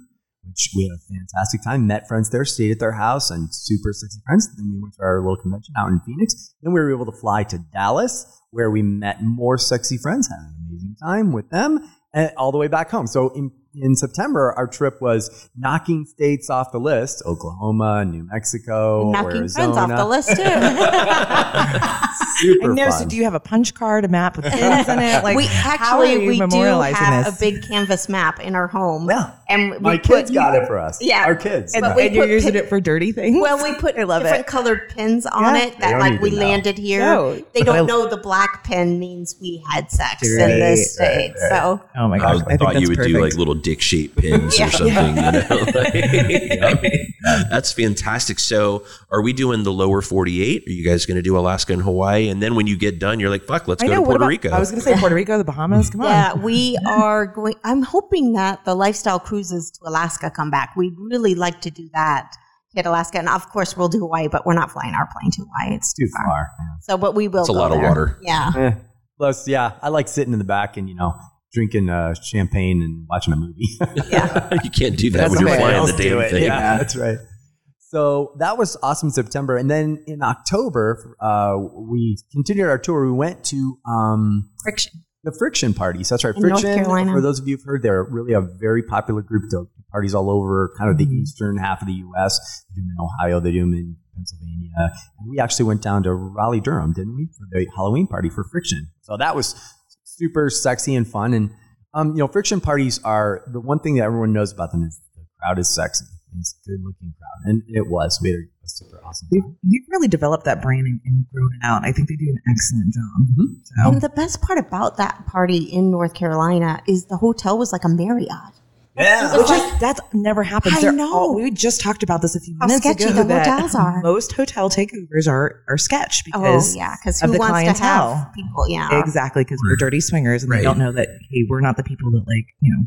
which we had a fantastic time. Met friends there, stayed at their house, and super sexy friends. Then we went to our little convention out in Phoenix. Then we were able to fly to Dallas, where we met more sexy friends, had an amazing time with them, and all the way back home. So in in September, our trip was knocking states off the list: Oklahoma, New Mexico,
Knocking
Arizona.
friends off the list too.
Super
I know. So
fun.
do you have a punch card, a map with things in it? Like
we
how are
actually
you
we do have
this?
a big canvas map in our home.
Yeah.
and we
My
put,
kids got it for us.
Yeah.
our kids.
and,
but we
and you're using
pic-
it for dirty things.
Well, we put
I love
different
it.
colored pins on
Yeah.
it that like we
know.
landed here.
No,
they don't know the black pin means we had sex in this state.
right.
So
Oh my
I,
gosh! I,
I thought you would do like little dick shaped pins
Yeah.
or something. You know? I mean, that's fantastic. So, are we doing the lower 48? Are you guys going to do Alaska and Hawaii? And then when you get done, you're like, fuck, let's
I
go
know.
to Puerto
about-
Rico.
I was going to say Puerto Rico, the Bahamas. Come on.
Yeah, we are going. I'm hoping that the lifestyle cruises to Alaska come back. We'd really like to do that. Hit Alaska, and of course we'll do Hawaii, but we're not flying our plane to Hawaii. It's
too far.
So, but we will.
It's a
go
lot of water.
Yeah.
Eh. Plus, yeah, I like sitting in the back and you know drinking uh, champagne and watching a movie.
yeah, you can't do that
That's
when you're
okay.
flying the
do
damn
it.
thing.
Yeah, that's right. So that was awesome September, and then in October, uh, we continued our tour. We went to um,
Friction.
the Friction parties. That's right,
In North
Friction.
Carolina.
For those of you who've heard, they're really a very popular group. They do parties all over, kind of the
Mm-hmm.
eastern half of the U.S. They do them in Ohio. They do them in Pennsylvania. And we actually went down to Raleigh, Durham, didn't we, for the Halloween party for Friction. So that was super sexy and fun. And um, you know, Friction parties are the one thing that everyone knows about them is the crowd is sexy. It's a good looking crowd, and it was. We had a super awesome
You've, you've really developed that brand and, and grown it out. I think they do an excellent job.
Mm-hmm.
So.
And the best part about that party in North Carolina is the hotel was like a Marriott.
Yeah.
Which is, that never happens.
I
They're
know.
all- we just talked about this a few
How
minutes
sketchy
ago.
the
that
hotels are.
Most hotel takeovers are are sketch because
Oh
because
yeah, because
of
who
the
wants to have people? Yeah,
exactly because we're dirty swingers and
Right.
they don't know that hey we're not the people that like you know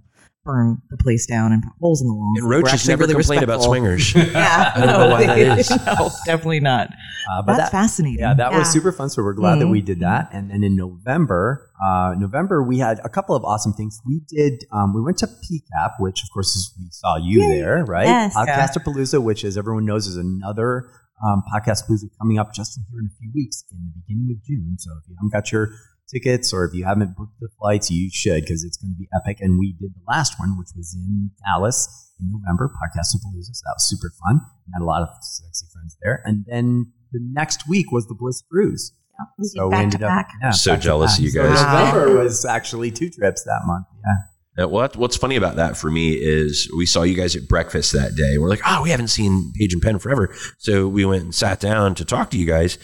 burn the place down and put holes in the walls.
And roaches
actually
never
really
complain about swingers.
Yeah,
I don't know why that is.
no, definitely not.
Uh, but
That's
that,
fascinating.
Yeah, that was super fun. So we're glad that
Mhm.
we did that. And then in November, uh, November we had a couple of awesome things. We did. Um, we went to PCAP, which of course is we saw you there, right?
Yes.
Podcastapalooza, which as everyone knows is another um, Podcastapalooza coming up just here in a few weeks in the beginning of June. So if you haven't got your tickets or if you haven't booked the flights, you should because it's going to be epic. And we did the last one, which was in Dallas in November, Podcastapalooza. So that was super fun. Had a lot of sexy friends there. And then the next week was the Bliss Cruise.
we did
So we
back to
ended up
back.
yeah,
So
back
jealous of you
So
guys.
November was actually two trips that month. Yeah.
Now, what what's funny about that for me is we saw you guys at breakfast that day. We're like, oh, we haven't seen Paige and Penn forever. So we went and sat down to talk to you guys.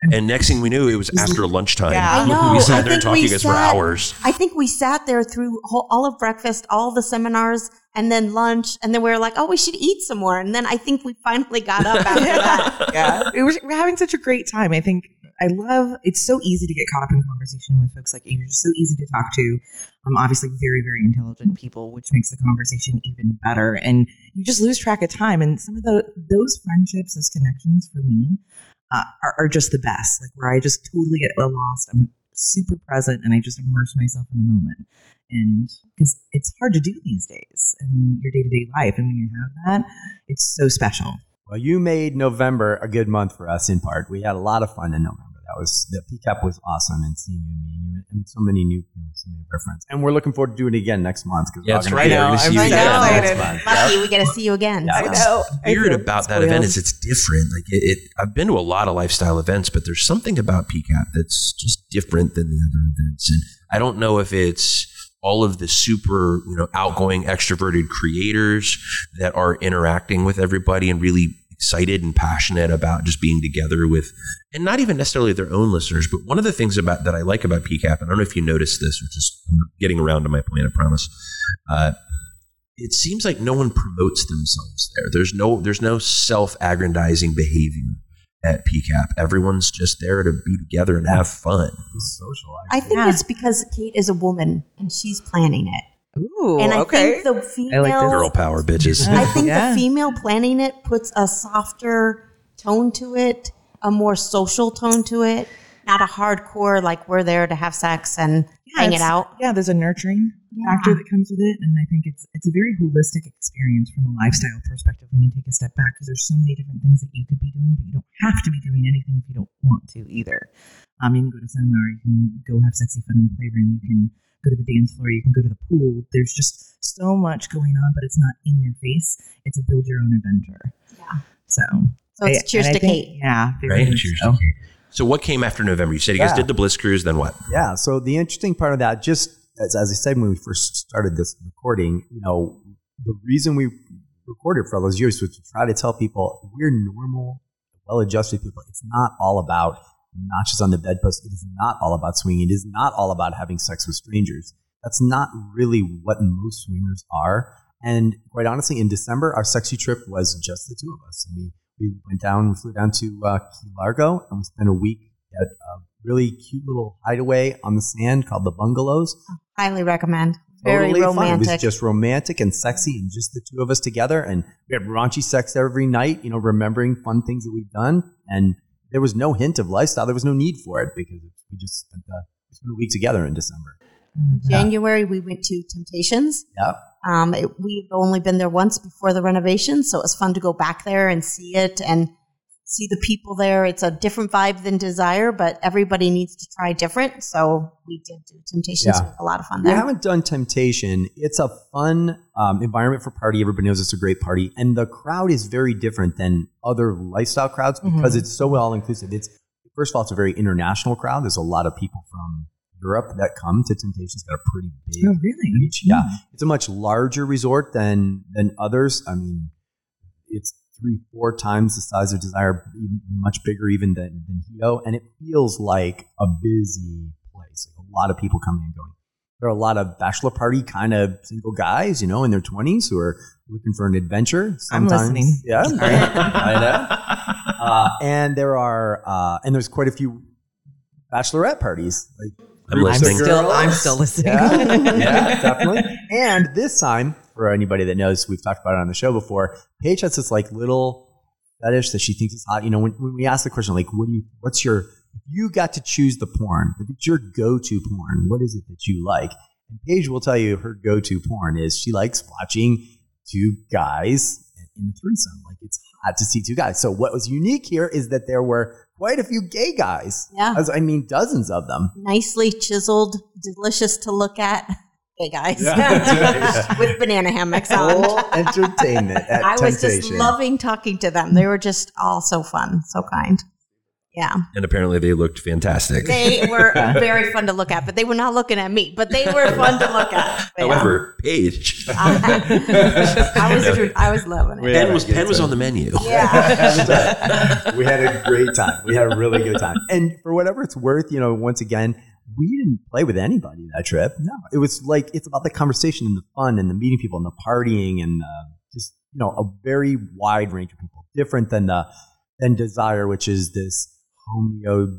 And next thing we knew, it was after lunchtime.
Yeah.
I know.
We sat there and talked to
we
you guys for hours.
I think we sat there through whole, all of breakfast, all the seminars, and then lunch, and then we were like, "Oh, we should eat some more." And then I think we finally got up after that.
yeah, it was, we're having such a great time. I think I love. It's so easy to get caught up in conversation with folks like you. You're just so easy to talk to. Um, obviously, very very intelligent people, which makes the conversation even better. And you just lose track of time. And some of the those friendships, those connections, for me, uh, are, are just the best. Like where I just totally get lost. I'm super present and I just immerse myself in the moment. And because it's hard to do these days in your day to day life. And when you have that, it's so special.
Well, you made November a good month for us in part. We had a lot of fun in November. That was the PCAP was awesome and seeing you, meeting you, and so many new, you know, so many of our friends. And we're looking forward to doing it again next month. 'cause we're
Yeah,
all
that's
gonna
right.
be
We're
there.
gonna see
I'm
you
so
again.
excited.
Next month.
Lucky we get to see you again.
Yeah,
so.
I know.
weird about that event is it's different. Like it, it, I've been to a lot of lifestyle events, but there's something about PCAP that's just different than the other events. And I don't know if it's all of the super, you know, outgoing, extroverted creators that are interacting with everybody and really excited and passionate about just being together with, and not even necessarily their own listeners. But one of the things about that I like about PCAP, and I don't know if you noticed this, which is I'm getting around to my point, I promise. Uh, it seems like no one promotes themselves there. There's no there's no self-aggrandizing behavior at PCAP. Everyone's just there to be together and have fun.
It's social.
I think
Yeah.
it's because Kate is a woman and she's planning it.
Ooh,
and I
okay.
think the female
Girl power, bitches.
I think
Yeah.
the female planning it puts a softer tone to it, a more social tone to it, not a hardcore like we're there to have sex and hang it out.
Yeah, there's a nurturing factor that comes with it, and I think it's it's a very holistic experience from a lifestyle perspective when you take a step back because there's so many different things that you could be doing, but you don't have to be doing anything if you don't want to either. Um, you can go to seminar, you can go have sexy fun in the playroom, you can go to the dance floor, you can go to the pool. There's just so much going on, but it's not in your face. It's a build your own adventure.
Yeah.
So,
So it's
I-
cheers to
think-
Kate.
Yeah,
Right? Cheers
so.
to Kate. So what came after November? You said you guys did the Bliss Cruise, then what?
Yeah. So the interesting part of that, just as, as I said when we first started this recording, you know, the reason we recorded for all those years was to try to tell people we're normal, well-adjusted people. It's not all about notches on the bedpost. It is not all about swinging. It is not all about having sex with strangers. That's not really what most swingers are. And quite honestly, in December, our sexy trip was just the two of us. And we, we went down, we flew down to uh, Key Largo, and we spent a week at a really cute little hideaway on the sand called the Bungalows.
Highly recommend. Very
Totally fun. It was just romantic and sexy, and just the two of us together. And we had raunchy sex every night, you know, remembering fun things that we've done. And there was no hint of lifestyle. There was no need for it because we just spent, uh, we spent a week together in December.
January, we went to Temptations.
Yeah.
Um, it, we've only been there once before the renovation, so it was fun to go back there and see it and see the people there. It's a different vibe than Desire, but everybody needs to try different. So we did do Temptations.
Yeah.
A lot of fun there.
haven't done Temptation, it's a fun um, environment for party. Everybody knows it's a great party, and the crowd is very different than other lifestyle crowds because it's so all inclusive. It's first of all, it's a very international crowd. There's a lot of people from Europe that come to Temptations got a pretty big
Oh, really?
reach. Yeah, it's a much larger resort than than others. I mean, it's three, four times the size of Desire, much bigger even than than Hedo, and it feels like a busy place. Like a lot of people coming and going. There are a lot of bachelor party kind of single guys, you know, in their twenties who are looking for an adventure.
I'm listening.
Yeah, I know. Uh, and there are, uh, and there's quite a few bachelorette parties. Like
I'm
groups of
listening.
Still, I'm still listening.
Yeah, yeah, definitely. And this time, for anybody that knows, we've talked about it on the show before. Paige has this like little fetish that she thinks is hot. You know, when, when we ask the question, like, what do you, what's your, if you got to choose the porn, if it's your go-to porn, what is it that you like? And Paige will tell you her go-to porn is she likes watching two guys in a threesome. Like it's hot to see two guys. So what was unique here is that there were quite a few gay guys.
Yeah.
I mean, dozens of them.
Nicely chiseled, delicious to look at. Hey guys,
Yeah.
with banana hammocks on.
Full entertainment at
I was
Temptation.
just loving talking to them. They were just all so fun, so kind. Yeah.
And apparently they looked fantastic.
They were very fun to look at, but they were not looking at me. But they were fun to look at. But, yeah.
However, Paige,
I was I was loving it.
Penn was Penn was on the menu.
Yeah.
we had a great time. We had a really good time. And for whatever it's worth, you know, once again, we didn't play with anybody that trip. No, it was like it's about the conversation and the fun and the meeting people and the partying and uh, just you know a very wide range of people, different than the than Desire, which is this homogeneic,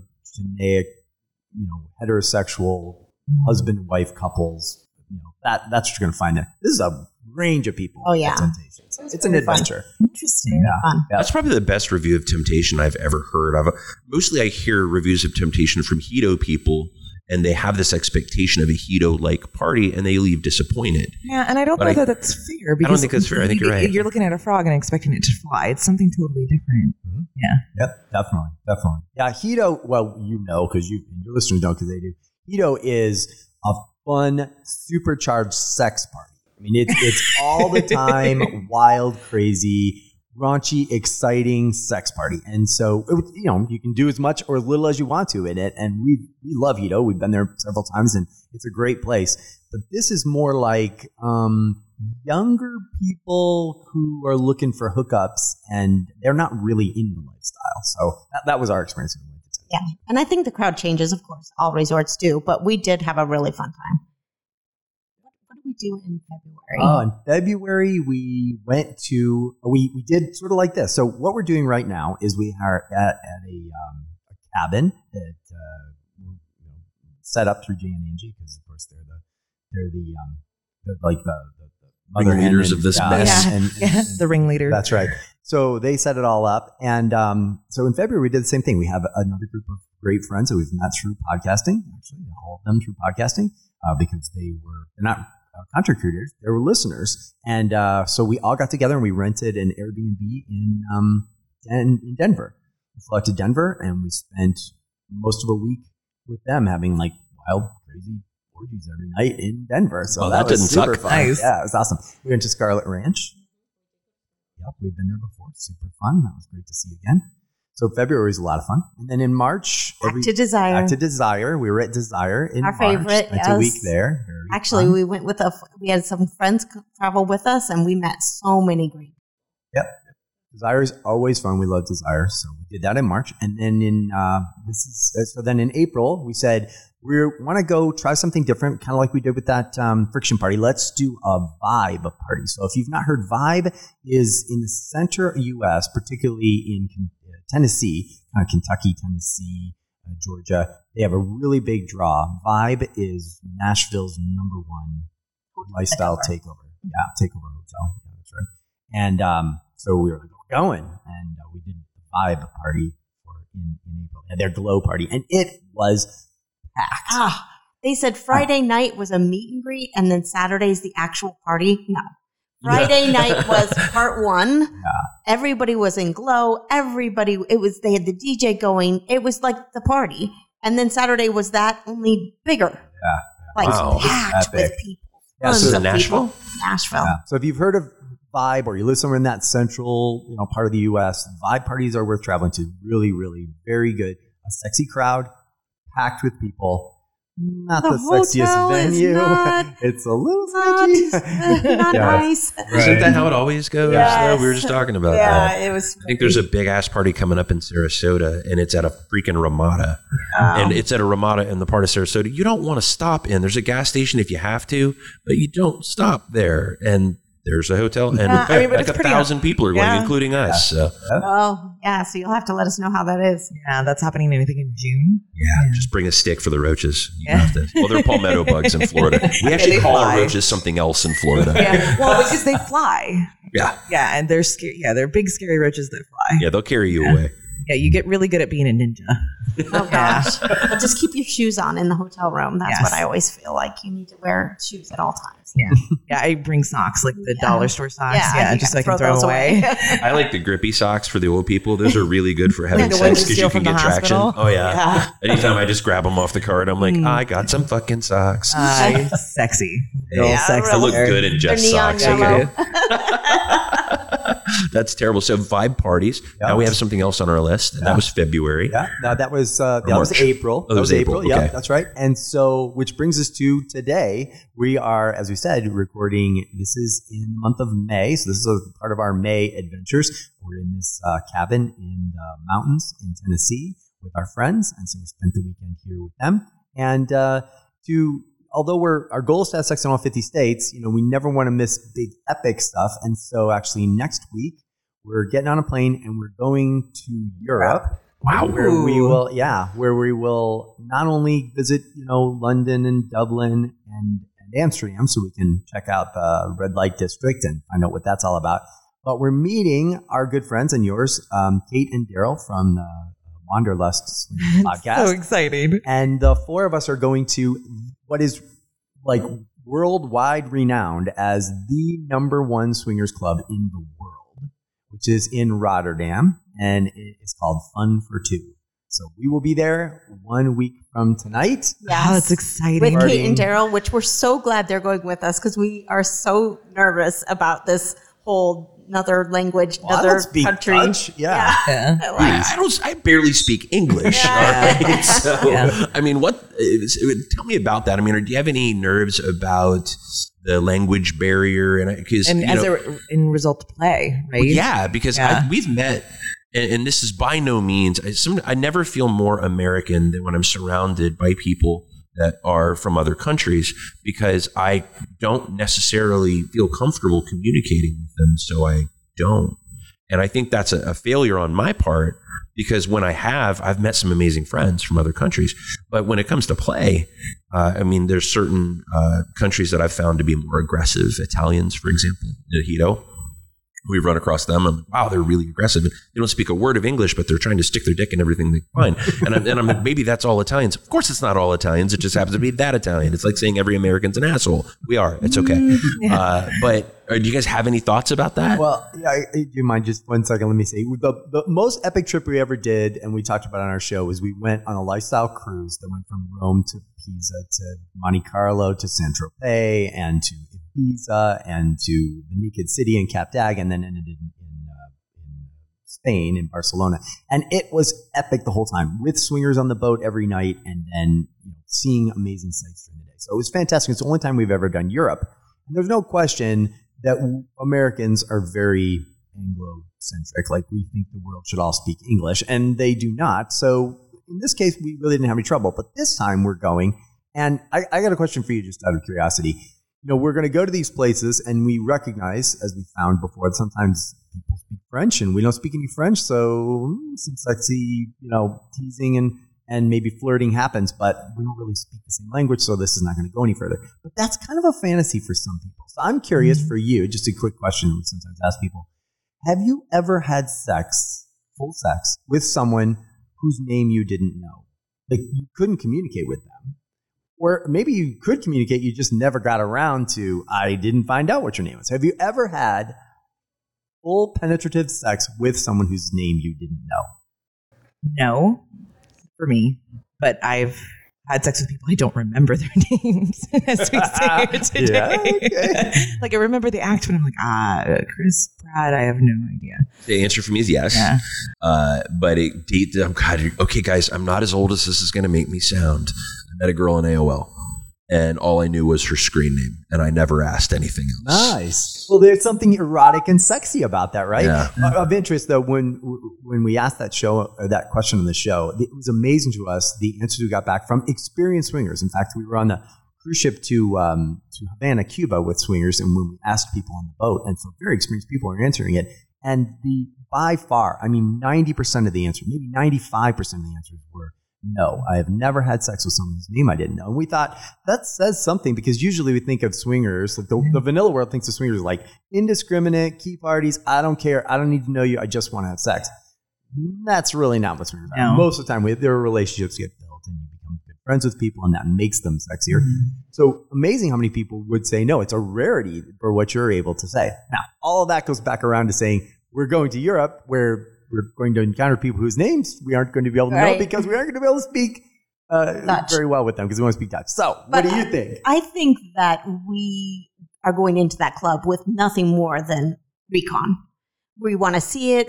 you know, heterosexual husband wife couples. You know that that's what you're going to find there. This is a range of people.
Oh, yeah.
at Temptation. It's, it's an
very fun.
adventure.
Interesting.
Yeah.
Fun.
That's probably the best review of Temptation I've ever heard of. Mostly, I hear reviews of Temptation from Hedo people, and they have this expectation of a Hedo like party and they leave disappointed.
Yeah, and I don't
But
know
I-
that that's fair. Because
think that's fair. I think you're right.
You're looking at a frog and expecting it to fly. It's something totally different. Mm-hmm. Yeah.
Yep, definitely, definitely. Yeah, Hedo. Well, you know because you your listeners know because they do. Hedo is a fun, supercharged sex party. I mean, it's it's all the time, wild, crazy, raunchy, exciting sex party. And so, it, you know, you can do as much or as little as you want to in it. And we we love Hedo. We've been there several times, and it's a great place. But this is more like um, younger people who are looking for hookups, and they're not really in the lifestyle. So that, that was our experience.
Yeah. And I think the crowd changes, of course. All resorts do, but we did have a really fun time. What, what did we do in February?
Oh, in February we went to we we did sort of like this. So what we're doing right now is we are at, at a, um, a cabin that uh, you know, set up through Jay and Angie because of course they're the they're the um the, like the, the, the mother hen
Ringleaders of this
yeah,
mess.
and- and-
Yeah. The ringleader.
That's right. So they set it all up, and um, so in February we did the same thing. We have another group of great friends that we've met through podcasting. Actually, all of them through podcasting uh, because they were they're not uh, content creators; were listeners, and uh, so we all got together and we rented an Airbnb in um, Den- in Denver. We flew out to Denver and we spent most of a week with them, having like wild, crazy orgies every night in Denver. So
Oh,
that,
that
was
didn't
super
suck.
fun.
Nice.
Yeah, it was awesome. We went to Scarlet Ranch. Yep, we've been there before. Super fun. That was great to see again. So February was a lot of fun, and then in March,
Back
every-
to Desire.
back to Desire. We were at Desire in
Our
March.
favorite,
Spent a week there. Very
Actually,
fun.
we went with a. We had some friends travel with us, and we met so many great. Yep.
Desire is always fun. We love Desire, so we did that in March, and then in uh, this is so then in April we said we want to go try something different, kind of like we did with that um, friction party. Let's do a vibe party. So if you've not heard, Vibe is in the center U.S., particularly in Ken- uh, Tennessee, Kentucky, Tennessee, uh, Georgia. They have a really big draw. Vibe is Nashville's number one lifestyle takeover. Yeah, takeover hotel. Yeah, that's right. And um, so we were like, we're going, and uh, we did the vibe party for in, in April, their glow party, and it was packed.
Ah, they said Friday night was a meet and greet, and then Saturday's the actual party. No. Friday night was part one. Everybody was in glow. Everybody, it was, they had the DJ going. It was like the party. And then Saturday was that only bigger.
Yeah.
Like
Wow.
packed with
Epic.
people.
Yeah,
Tons
so
Is
of
Nashville?
people. Nashville.
Yeah. So if you've heard of Vibe or you live somewhere in that central, you know, part of the U.S., Vibe parties are worth traveling to. Really, really, very good. A sexy crowd, packed with people. Not the,
The
sexiest venue.
not-
it's a little
Not,
sketchy.
not
Yeah.
nice.
Isn't that how it always goes?
Yes.
No, we were just talking about that.
it was.
I think there's a big ass party coming up in Sarasota, and it's at a freaking Ramada.
Oh.
And it's at a Ramada in the part of Sarasota you don't want to stop in. There's a gas station if you have to, but you don't stop there. And there's a hotel, and
Yeah, I mean,
like a
pretty-
thousand people are going,
Yeah.
including us. So
Oh, yeah. So you'll have to let us know how that is.
Yeah, that's happening. I think in June.
yeah, just bring a stick for the roaches. You
Yeah.
have to- well, they're palmetto bugs in Florida. We actually
they
call our roaches something else in Florida.
Yeah. Well, because they fly.
yeah,
Yeah, and they're scary. Yeah, they're big, scary roaches that fly.
yeah, they'll carry you away.
Yeah, you get really good at being a ninja.
Oh gosh. but just keep your shoes on in the hotel room. That's
Yes.
what I always feel like. You need to wear shoes at all times.
Yeah, yeah. I bring socks like the
Yeah.
dollar store socks.
Yeah,
Yeah,
you
just so I can throw,
throw those
away.
I like the grippy socks for the old people. Those are really good for having sex because you can get traction.
hospital?
Oh yeah. Anytime I just grab them off the cart, I'm like, I got some fucking socks.
Uh, sexy, real
Yeah,
sexy.
I look good in just
They're neon
socks. Okay. That's terrible. So vibe parties.
Yeah.
Now we have something else on our list, and that was February.
Yeah, no, that was uh, that was April.
Oh, that was April,
Yeah,
okay.
that's right. And so, which brings us to today. We are, as we said, recording. This is in the month of May, so this is a part of our May adventures. We're in this uh, cabin in the mountains in Tennessee with our friends, and so we spent the weekend here with them. And uh, to although we're our goal is to have sex in all 50 states, you know, we never want to miss big epic stuff. And so, actually, next week we're getting on a plane and we're going to Europe.
Wow.
Where we will, yeah, where we will not only visit, you know, London and Dublin and, and Amsterdam, so we can check out the red light district and find out what that's all about. But we're meeting our good friends and yours, um, Kate and Daryl from the Wanderlust podcast.
So exciting.
and the four of us are going to what is like worldwide renowned as the number one swingers club in the world, which is in Rotterdam, and it is called Fun for Two. So we will be there one week from tonight.
Yes.
Oh, that's exciting.
with Kate and Daryl, which we're so glad they're going with us because we are so nervous about this whole another language,
Well,
another
don't speak
country.
Dutch. Yeah.
yeah.
I like-
I don't. I barely speak English.
Yeah.
all right? So,
Yeah.
I mean, what? Uh, is- uh, Tell me about that. I mean, do you have any nerves about the language barrier? And uh, because
And
you
as
know,
a in result to play, right?
yeah, because
Yeah.
I, we've met, and, and this is by no means. I, some, I never feel more American than when I'm surrounded by people that are from other countries because I don't necessarily feel comfortable communicating with them, so I don't. And I think that's a, a failure on my part because when I have, I've met some amazing friends from other countries. But when it comes to play, uh, I mean, there's certain uh, countries that I've found to be more aggressive. Italians, for example, Nahito. We've run across them. I'm wow, they're really aggressive. They don't speak a word of English, but they're trying to stick their dick in everything they find. And I'm, and I'm like, maybe that's all Italians. Of course, it's not all Italians. It just happens to be that Italian. It's like saying every American's an asshole. We are. It's okay. Uh, but uh, do you guys have any thoughts about that?
Well, yeah, I- do you mind just one second? Let me say the, the most epic trip we ever did, and we talked about it on our show, was we went on a lifestyle cruise that went from Rome to Pisa to Monte Carlo to Saint Tropez and to Ibiza and to the Naked City in Cap d'Agde, and then ended in, in, uh, in Spain in Barcelona. And it was epic the whole time with swingers on the boat every night, and then you know, seeing amazing sights during the day. So it was fantastic. It's the only time we've ever done Europe. And there's no question that Americans are very Anglo-centric. Like we think the world should all speak English, and they do not. So in this case, we really didn't have any trouble. But this time we're going, and I, I got a question for you, just out of curiosity. You know, we're going to go to these places, and we recognize, as we found before, that sometimes people speak French, and we don't speak any French. So mm, some sexy, you know, teasing and and maybe flirting happens, but we don't really speak the same language, so this is not going to go any further. But that's kind of a fantasy for some people. So I'm curious for you, just a quick question we sometimes ask people. Have you ever had sex, full sex, with someone whose name you didn't know? Like you couldn't communicate with them. Or maybe you could communicate, you just never got around to, I didn't find out what your name was. Have you ever had full penetrative sex with someone whose name you didn't know?
No, for me, but I've had sex with people I don't remember their names as we sit here today.
Yeah, okay.
like I remember the act, but I'm like, ah, Chris Pratt. I have no idea.
the answer for me is yes.
Yeah.
Uh, but it, date, oh God, okay, guys, I'm not as old as this is going to make me sound. Met a girl in AOL, and all I knew was her screen name, and I never asked anything else.
Nice. Well, there's something erotic and sexy about that, right?
Yeah.
Of- interest, though, when when we asked that show or that question on the show, it was amazing to us the answers we got back from experienced swingers. In fact, we were on the cruise ship to um, to Havana, Cuba, with swingers, and when we asked people on the boat, and so very experienced people are answering it, and the by far, I mean, ninety percent of the answers, maybe ninety five percent of the answers were no, I have never had sex with someone whose name I didn't know. And we thought that says something because usually we think of swingers, like the, the vanilla world thinks of swingers like indiscriminate, key parties. I don't care. I don't need to know you. I just want to have sex. That's really not what swingers are. Most of the time, we, their relationships get built and you become good friends with people, and that makes them sexier. Mm-hmm. So amazing how many people would say no. It's a rarity for what you're able to say. Now, all of that goes back around to saying we're going to Europe where we're going to encounter people whose names we aren't going to be able to know because we aren't going to be able to speak uh, very well with them because we want to speak Dutch. So,
But
what do you
I-
think?
I think that we are going into that club with nothing more than recon. We want to see it.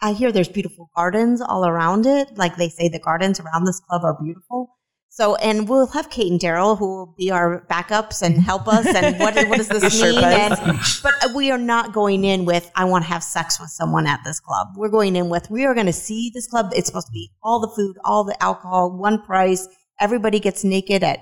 I hear there's beautiful gardens all around it. Like they say, the gardens around this club are beautiful. So, and we'll have Kate and Daryl who will be our backups and help us. And what, what does this mean? And, but we are not going in with, I want to have sex with someone at this club. We're going in with, we are going to see this club. It's supposed to be all the food, all the alcohol, one price. Everybody gets naked at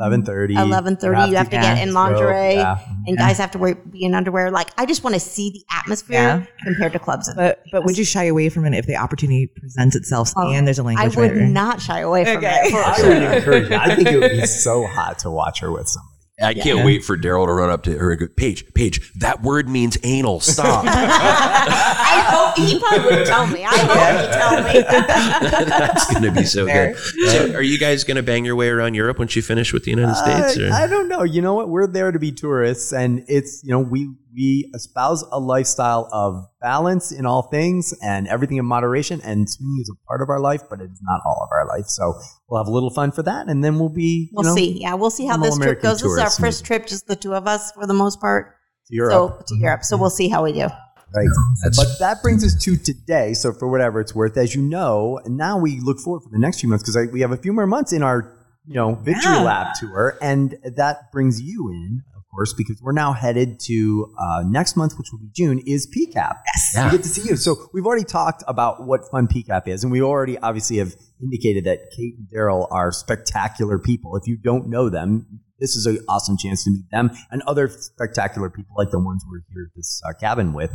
Eleven thirty.
11:30 you have to get in lingerie
Yeah.
and guys have to wear, be in underwear like i just want to see the atmosphere
Yeah.
compared to clubs
But but would you shy away from it if the opportunity presents itself
Oh,
and there's a
i
language I
would
barrier?
not shy away from
Okay.
it for
I would encourage you. I think it would be so hot to watch her with somebody.
I can't wait for Daryl to run up to her and go, Paige, Paige, that word means anal. Stop.
i hope he probably wouldn't tell me. I hope he'd tell me.
That's going to be so
Fair.
good. So, are you guys going to bang your way around Europe once you finish with the United uh, States? Or?
I, I don't know. You know what? We're there to be tourists, and it's you know we we espouse a lifestyle of balance in all things and everything in moderation. And swimming is a part of our life, but it's not all of our life. So we'll have a little fun for that, and then we'll be
We'll
know,
see. Yeah, we'll see how this
all
trip
American
goes. This is our first trip, just the two of us for the most part.
to Europe.
So to mm-hmm. Europe. So we'll see how we do.
Right.
That's-
but that brings us to today. So for whatever it's worth, as you know, and now we look forward for the next few months because we have a few more months in our you know victory
Yeah.
lap tour, and that brings you in, of course, because we're now headed to uh, next month, which will be June, is PCAP.
Yes.
Yeah.
We get to see you. So we've already talked about what fun PCAP is, and we already obviously have indicated that Kate and Daryl are spectacular people. If you don't know them, this is an awesome chance to meet them and other spectacular people like the ones we're here at this uh, cabin with.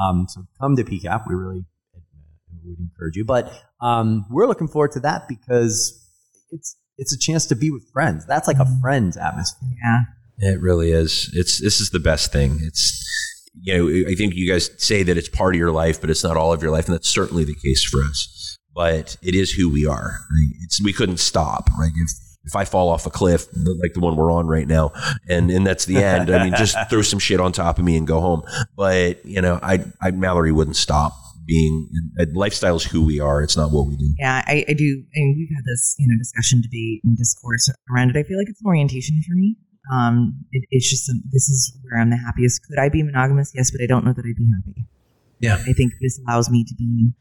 Um, so come to PCAP. We really uh, would encourage you. But um, we're looking forward to that because it's it's a chance to be with friends. That's like a friend's atmosphere.
Yeah.
It really is. It's this is the best thing. It's you know I think you guys say that it's part of your life, but it's not all of your life, and that's certainly the case for us. But it is who we are. It's we couldn't stop. If if I fall off a cliff like the one we're on right now, and and that's the end. I mean, just throw some shit on top of me and go home. But you know, I I Mallory wouldn't stop being. Lifestyle is who we are. It's not what we do.
Yeah, I, I do. And we've had this, you know, discussion, debate, and discourse around it. I feel like it's an orientation for me. Um, it, it's just a, this is where I'm the happiest. Could I be monogamous? Yes, but I don't know that I'd be happy.
Yeah.
I think this allows me to be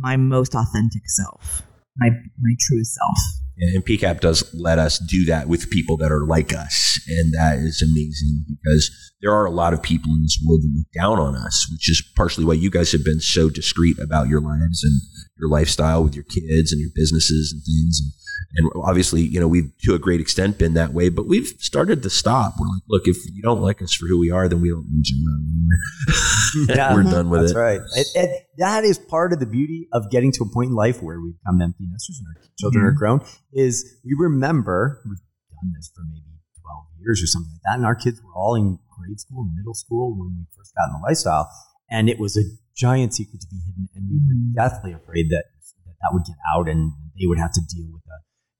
my most authentic self, my my truest self.
And PCAP does let us do that with people that are like us. And that is amazing because there are a lot of people in this world that look down on us, which is partially why you guys have been so discreet about your lives and your lifestyle with your kids and your businesses and things. And, and obviously, you know, we've to a great extent been that way, but we've started to stop. We're like, look, if you don't like us for who we are, then we don't need you around anymore.
Yeah.
We're done with
That's
it.
That's right. It, it, that is part of the beauty of getting to a point in life where we become empty nesters and our children are mm-hmm. grown. Is we remember we've done this for maybe twelve years or something like that, and our kids were all in grade school and middle school when we first got in the lifestyle, and it was a giant secret to be hidden, and we were
Mm.
deathly afraid that that, that would get out and they would have to deal with the,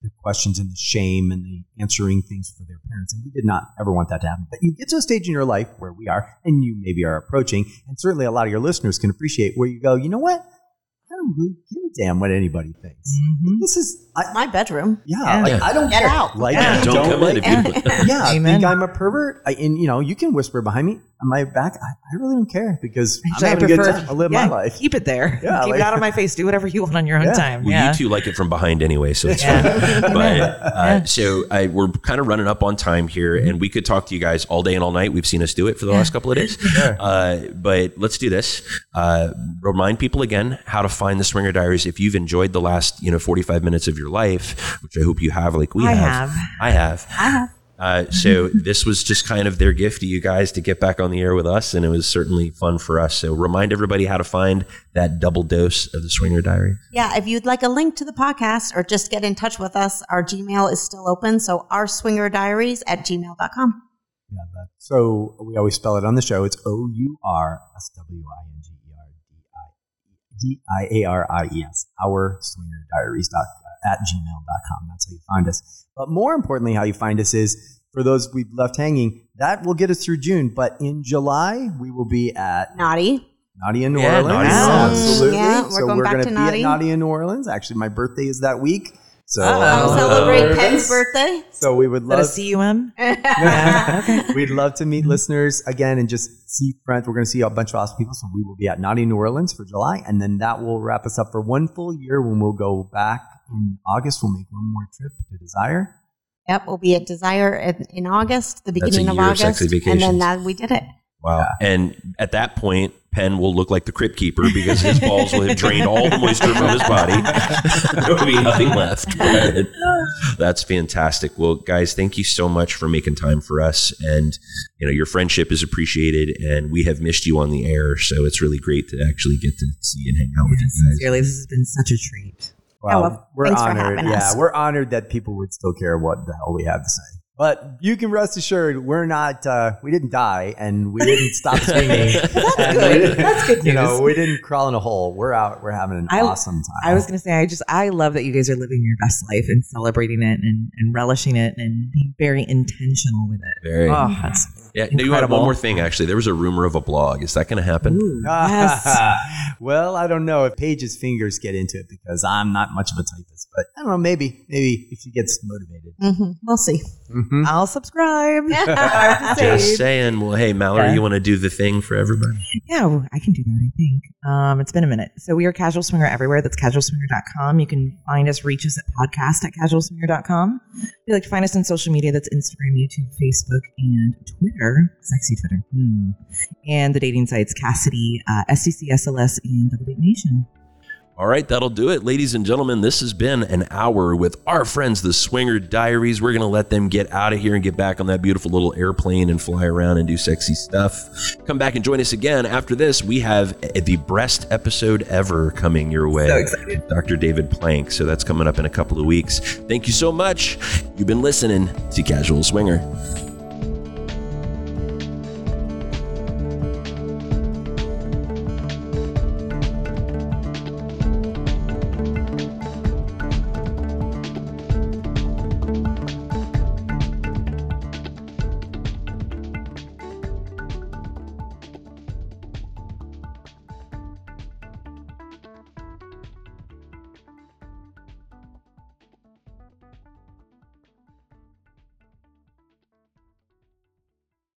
the questions and the shame and the answering things for their parents, and we did not ever want that to happen. But you get to a stage in your life where we are, and you maybe are approaching, and certainly a lot of your listeners can appreciate where you go. You know what? I don't really give a damn what anybody thinks.
Mm-hmm.
This is, I,
My bedroom.
yeah,
Yeah.
like I don't
Get
care.
out.
Like,
Yeah.
me,
Don't, come
like
in if you
yeah,
Amen.
think I'm a pervert, I, and you know, you can whisper behind me on my back. I, I really don't care because I'm
Actually, I
having a good time. I live
yeah,
my life.
Keep it there.
Yeah,
keep
like-
it out of my face. Do whatever you want on your own
Yeah.
time.
Well,
yeah.
you two like it from behind anyway, so it's
Yeah.
fine. But uh, so I, we're kind of running up on time here, and we could talk to you guys all day and all night. We've seen us do it for the last couple of days. Uh, but let's do this. Uh, remind people again how to find the Swinger Diaries. If you've enjoyed the last, you know, forty-five minutes of your life, which I hope you have, like we
I
have.
have.
I have.
I have.
Uh, so this was just kind of their gift to you guys to get back on the air with us, and it was certainly fun for us. So remind everybody how to find that double dose of the Swinger Diary.
Yeah, if you'd like a link to the podcast or just get in touch with us, our Gmail is still open. So our swinger diaries at gmail.com.
Yeah, that, so we always spell it on the show. It's O U R S W I N G E R D I D I A R I E S. Our swinger diaries dot, at gmail.com. That's how you find us. But more importantly, how you find us is for those we've left hanging, that will get us through June. But in July, we will be at
Naughty.
Naughty in New
Yeah,
Orleans.
Naughty
in New Orleans.
Absolutely.
Yeah, we're
so
going
we're gonna be
Naughty.
at Naughty in New Orleans. Actually, my birthday is that week. So,
Oh.
I'll
uh,
celebrate uh, Penn's birthday.
so we would
love to see
you,
CUM?
We'd love to meet listeners again and just see friends. We're going to see a bunch of awesome people. So we will be at Naughty New Orleans for July. And then that will wrap us up for one full year when we'll go back in August. We'll make one more trip to Desire.
Yep, we'll be at Desire in, in August, the
That's a
beginning of
year of
August.
sexy
and then that, we did it.
Wow. And at that point, Penn will look like the crypt keeper because his balls will have drained all the moisture from his body. there will be nothing left. But that's fantastic. Well, guys, thank you so much for making time for us. And, you know, your friendship is appreciated and we have missed you on the air. So it's really great to actually get to see and hang out with you guys.
Sincerely, this has been such a treat.
Well, oh,
well,
we're
thanks for
honored. yeah,
us.
we're honored that people would still care what the hell we have to say. But you can rest assured, we're not. Uh, we didn't die, and we didn't stop swinging. That's
good. That's good
You know, we didn't crawl in a hole. We're out. We're having an
I-
awesome time.
I was going to say, I just, I love that you guys are living your best life and celebrating it and, and relishing it and being very intentional with it.
Very.
Oh, that's
yeah. No, you had one more thing. Actually, there was a rumor of a blog. Is that going to happen?
Ooh, yes.
well, I don't know if Paige's fingers get into it because I'm not much of a typist, but I don't know. Maybe, maybe if she gets motivated.
Mhm.
We'll see.
Mhm.
I'll subscribe.
Just saying. Well, hey, Mallory,
Yeah.
you want to do the thing for everybody?
Yeah, well, I can do that, I think. Um, it's been a minute. So we are Casual Swinger everywhere. That's casualswinger.com. You can find us, reach us at podcast at casualswinger.com. If you'd like to find us on social media, that's Instagram, YouTube, Facebook, and Twitter. Sexy Twitter. Hmm. And the dating sites, Kasidie, uh, STC, SLS, and Double Date Nation.
All right, that'll do it. Ladies and gentlemen, this has been an hour with our friends, the Swinger Diaries. We're going to let them get out of here and get back on that beautiful little airplane and fly around and do sexy stuff. Come back and join us again. After this, we have the breast episode ever coming your way.
So excited.
Dr. David Plank. So that's coming up in a couple of weeks. Thank you so much. You've been listening to Casual Swinger.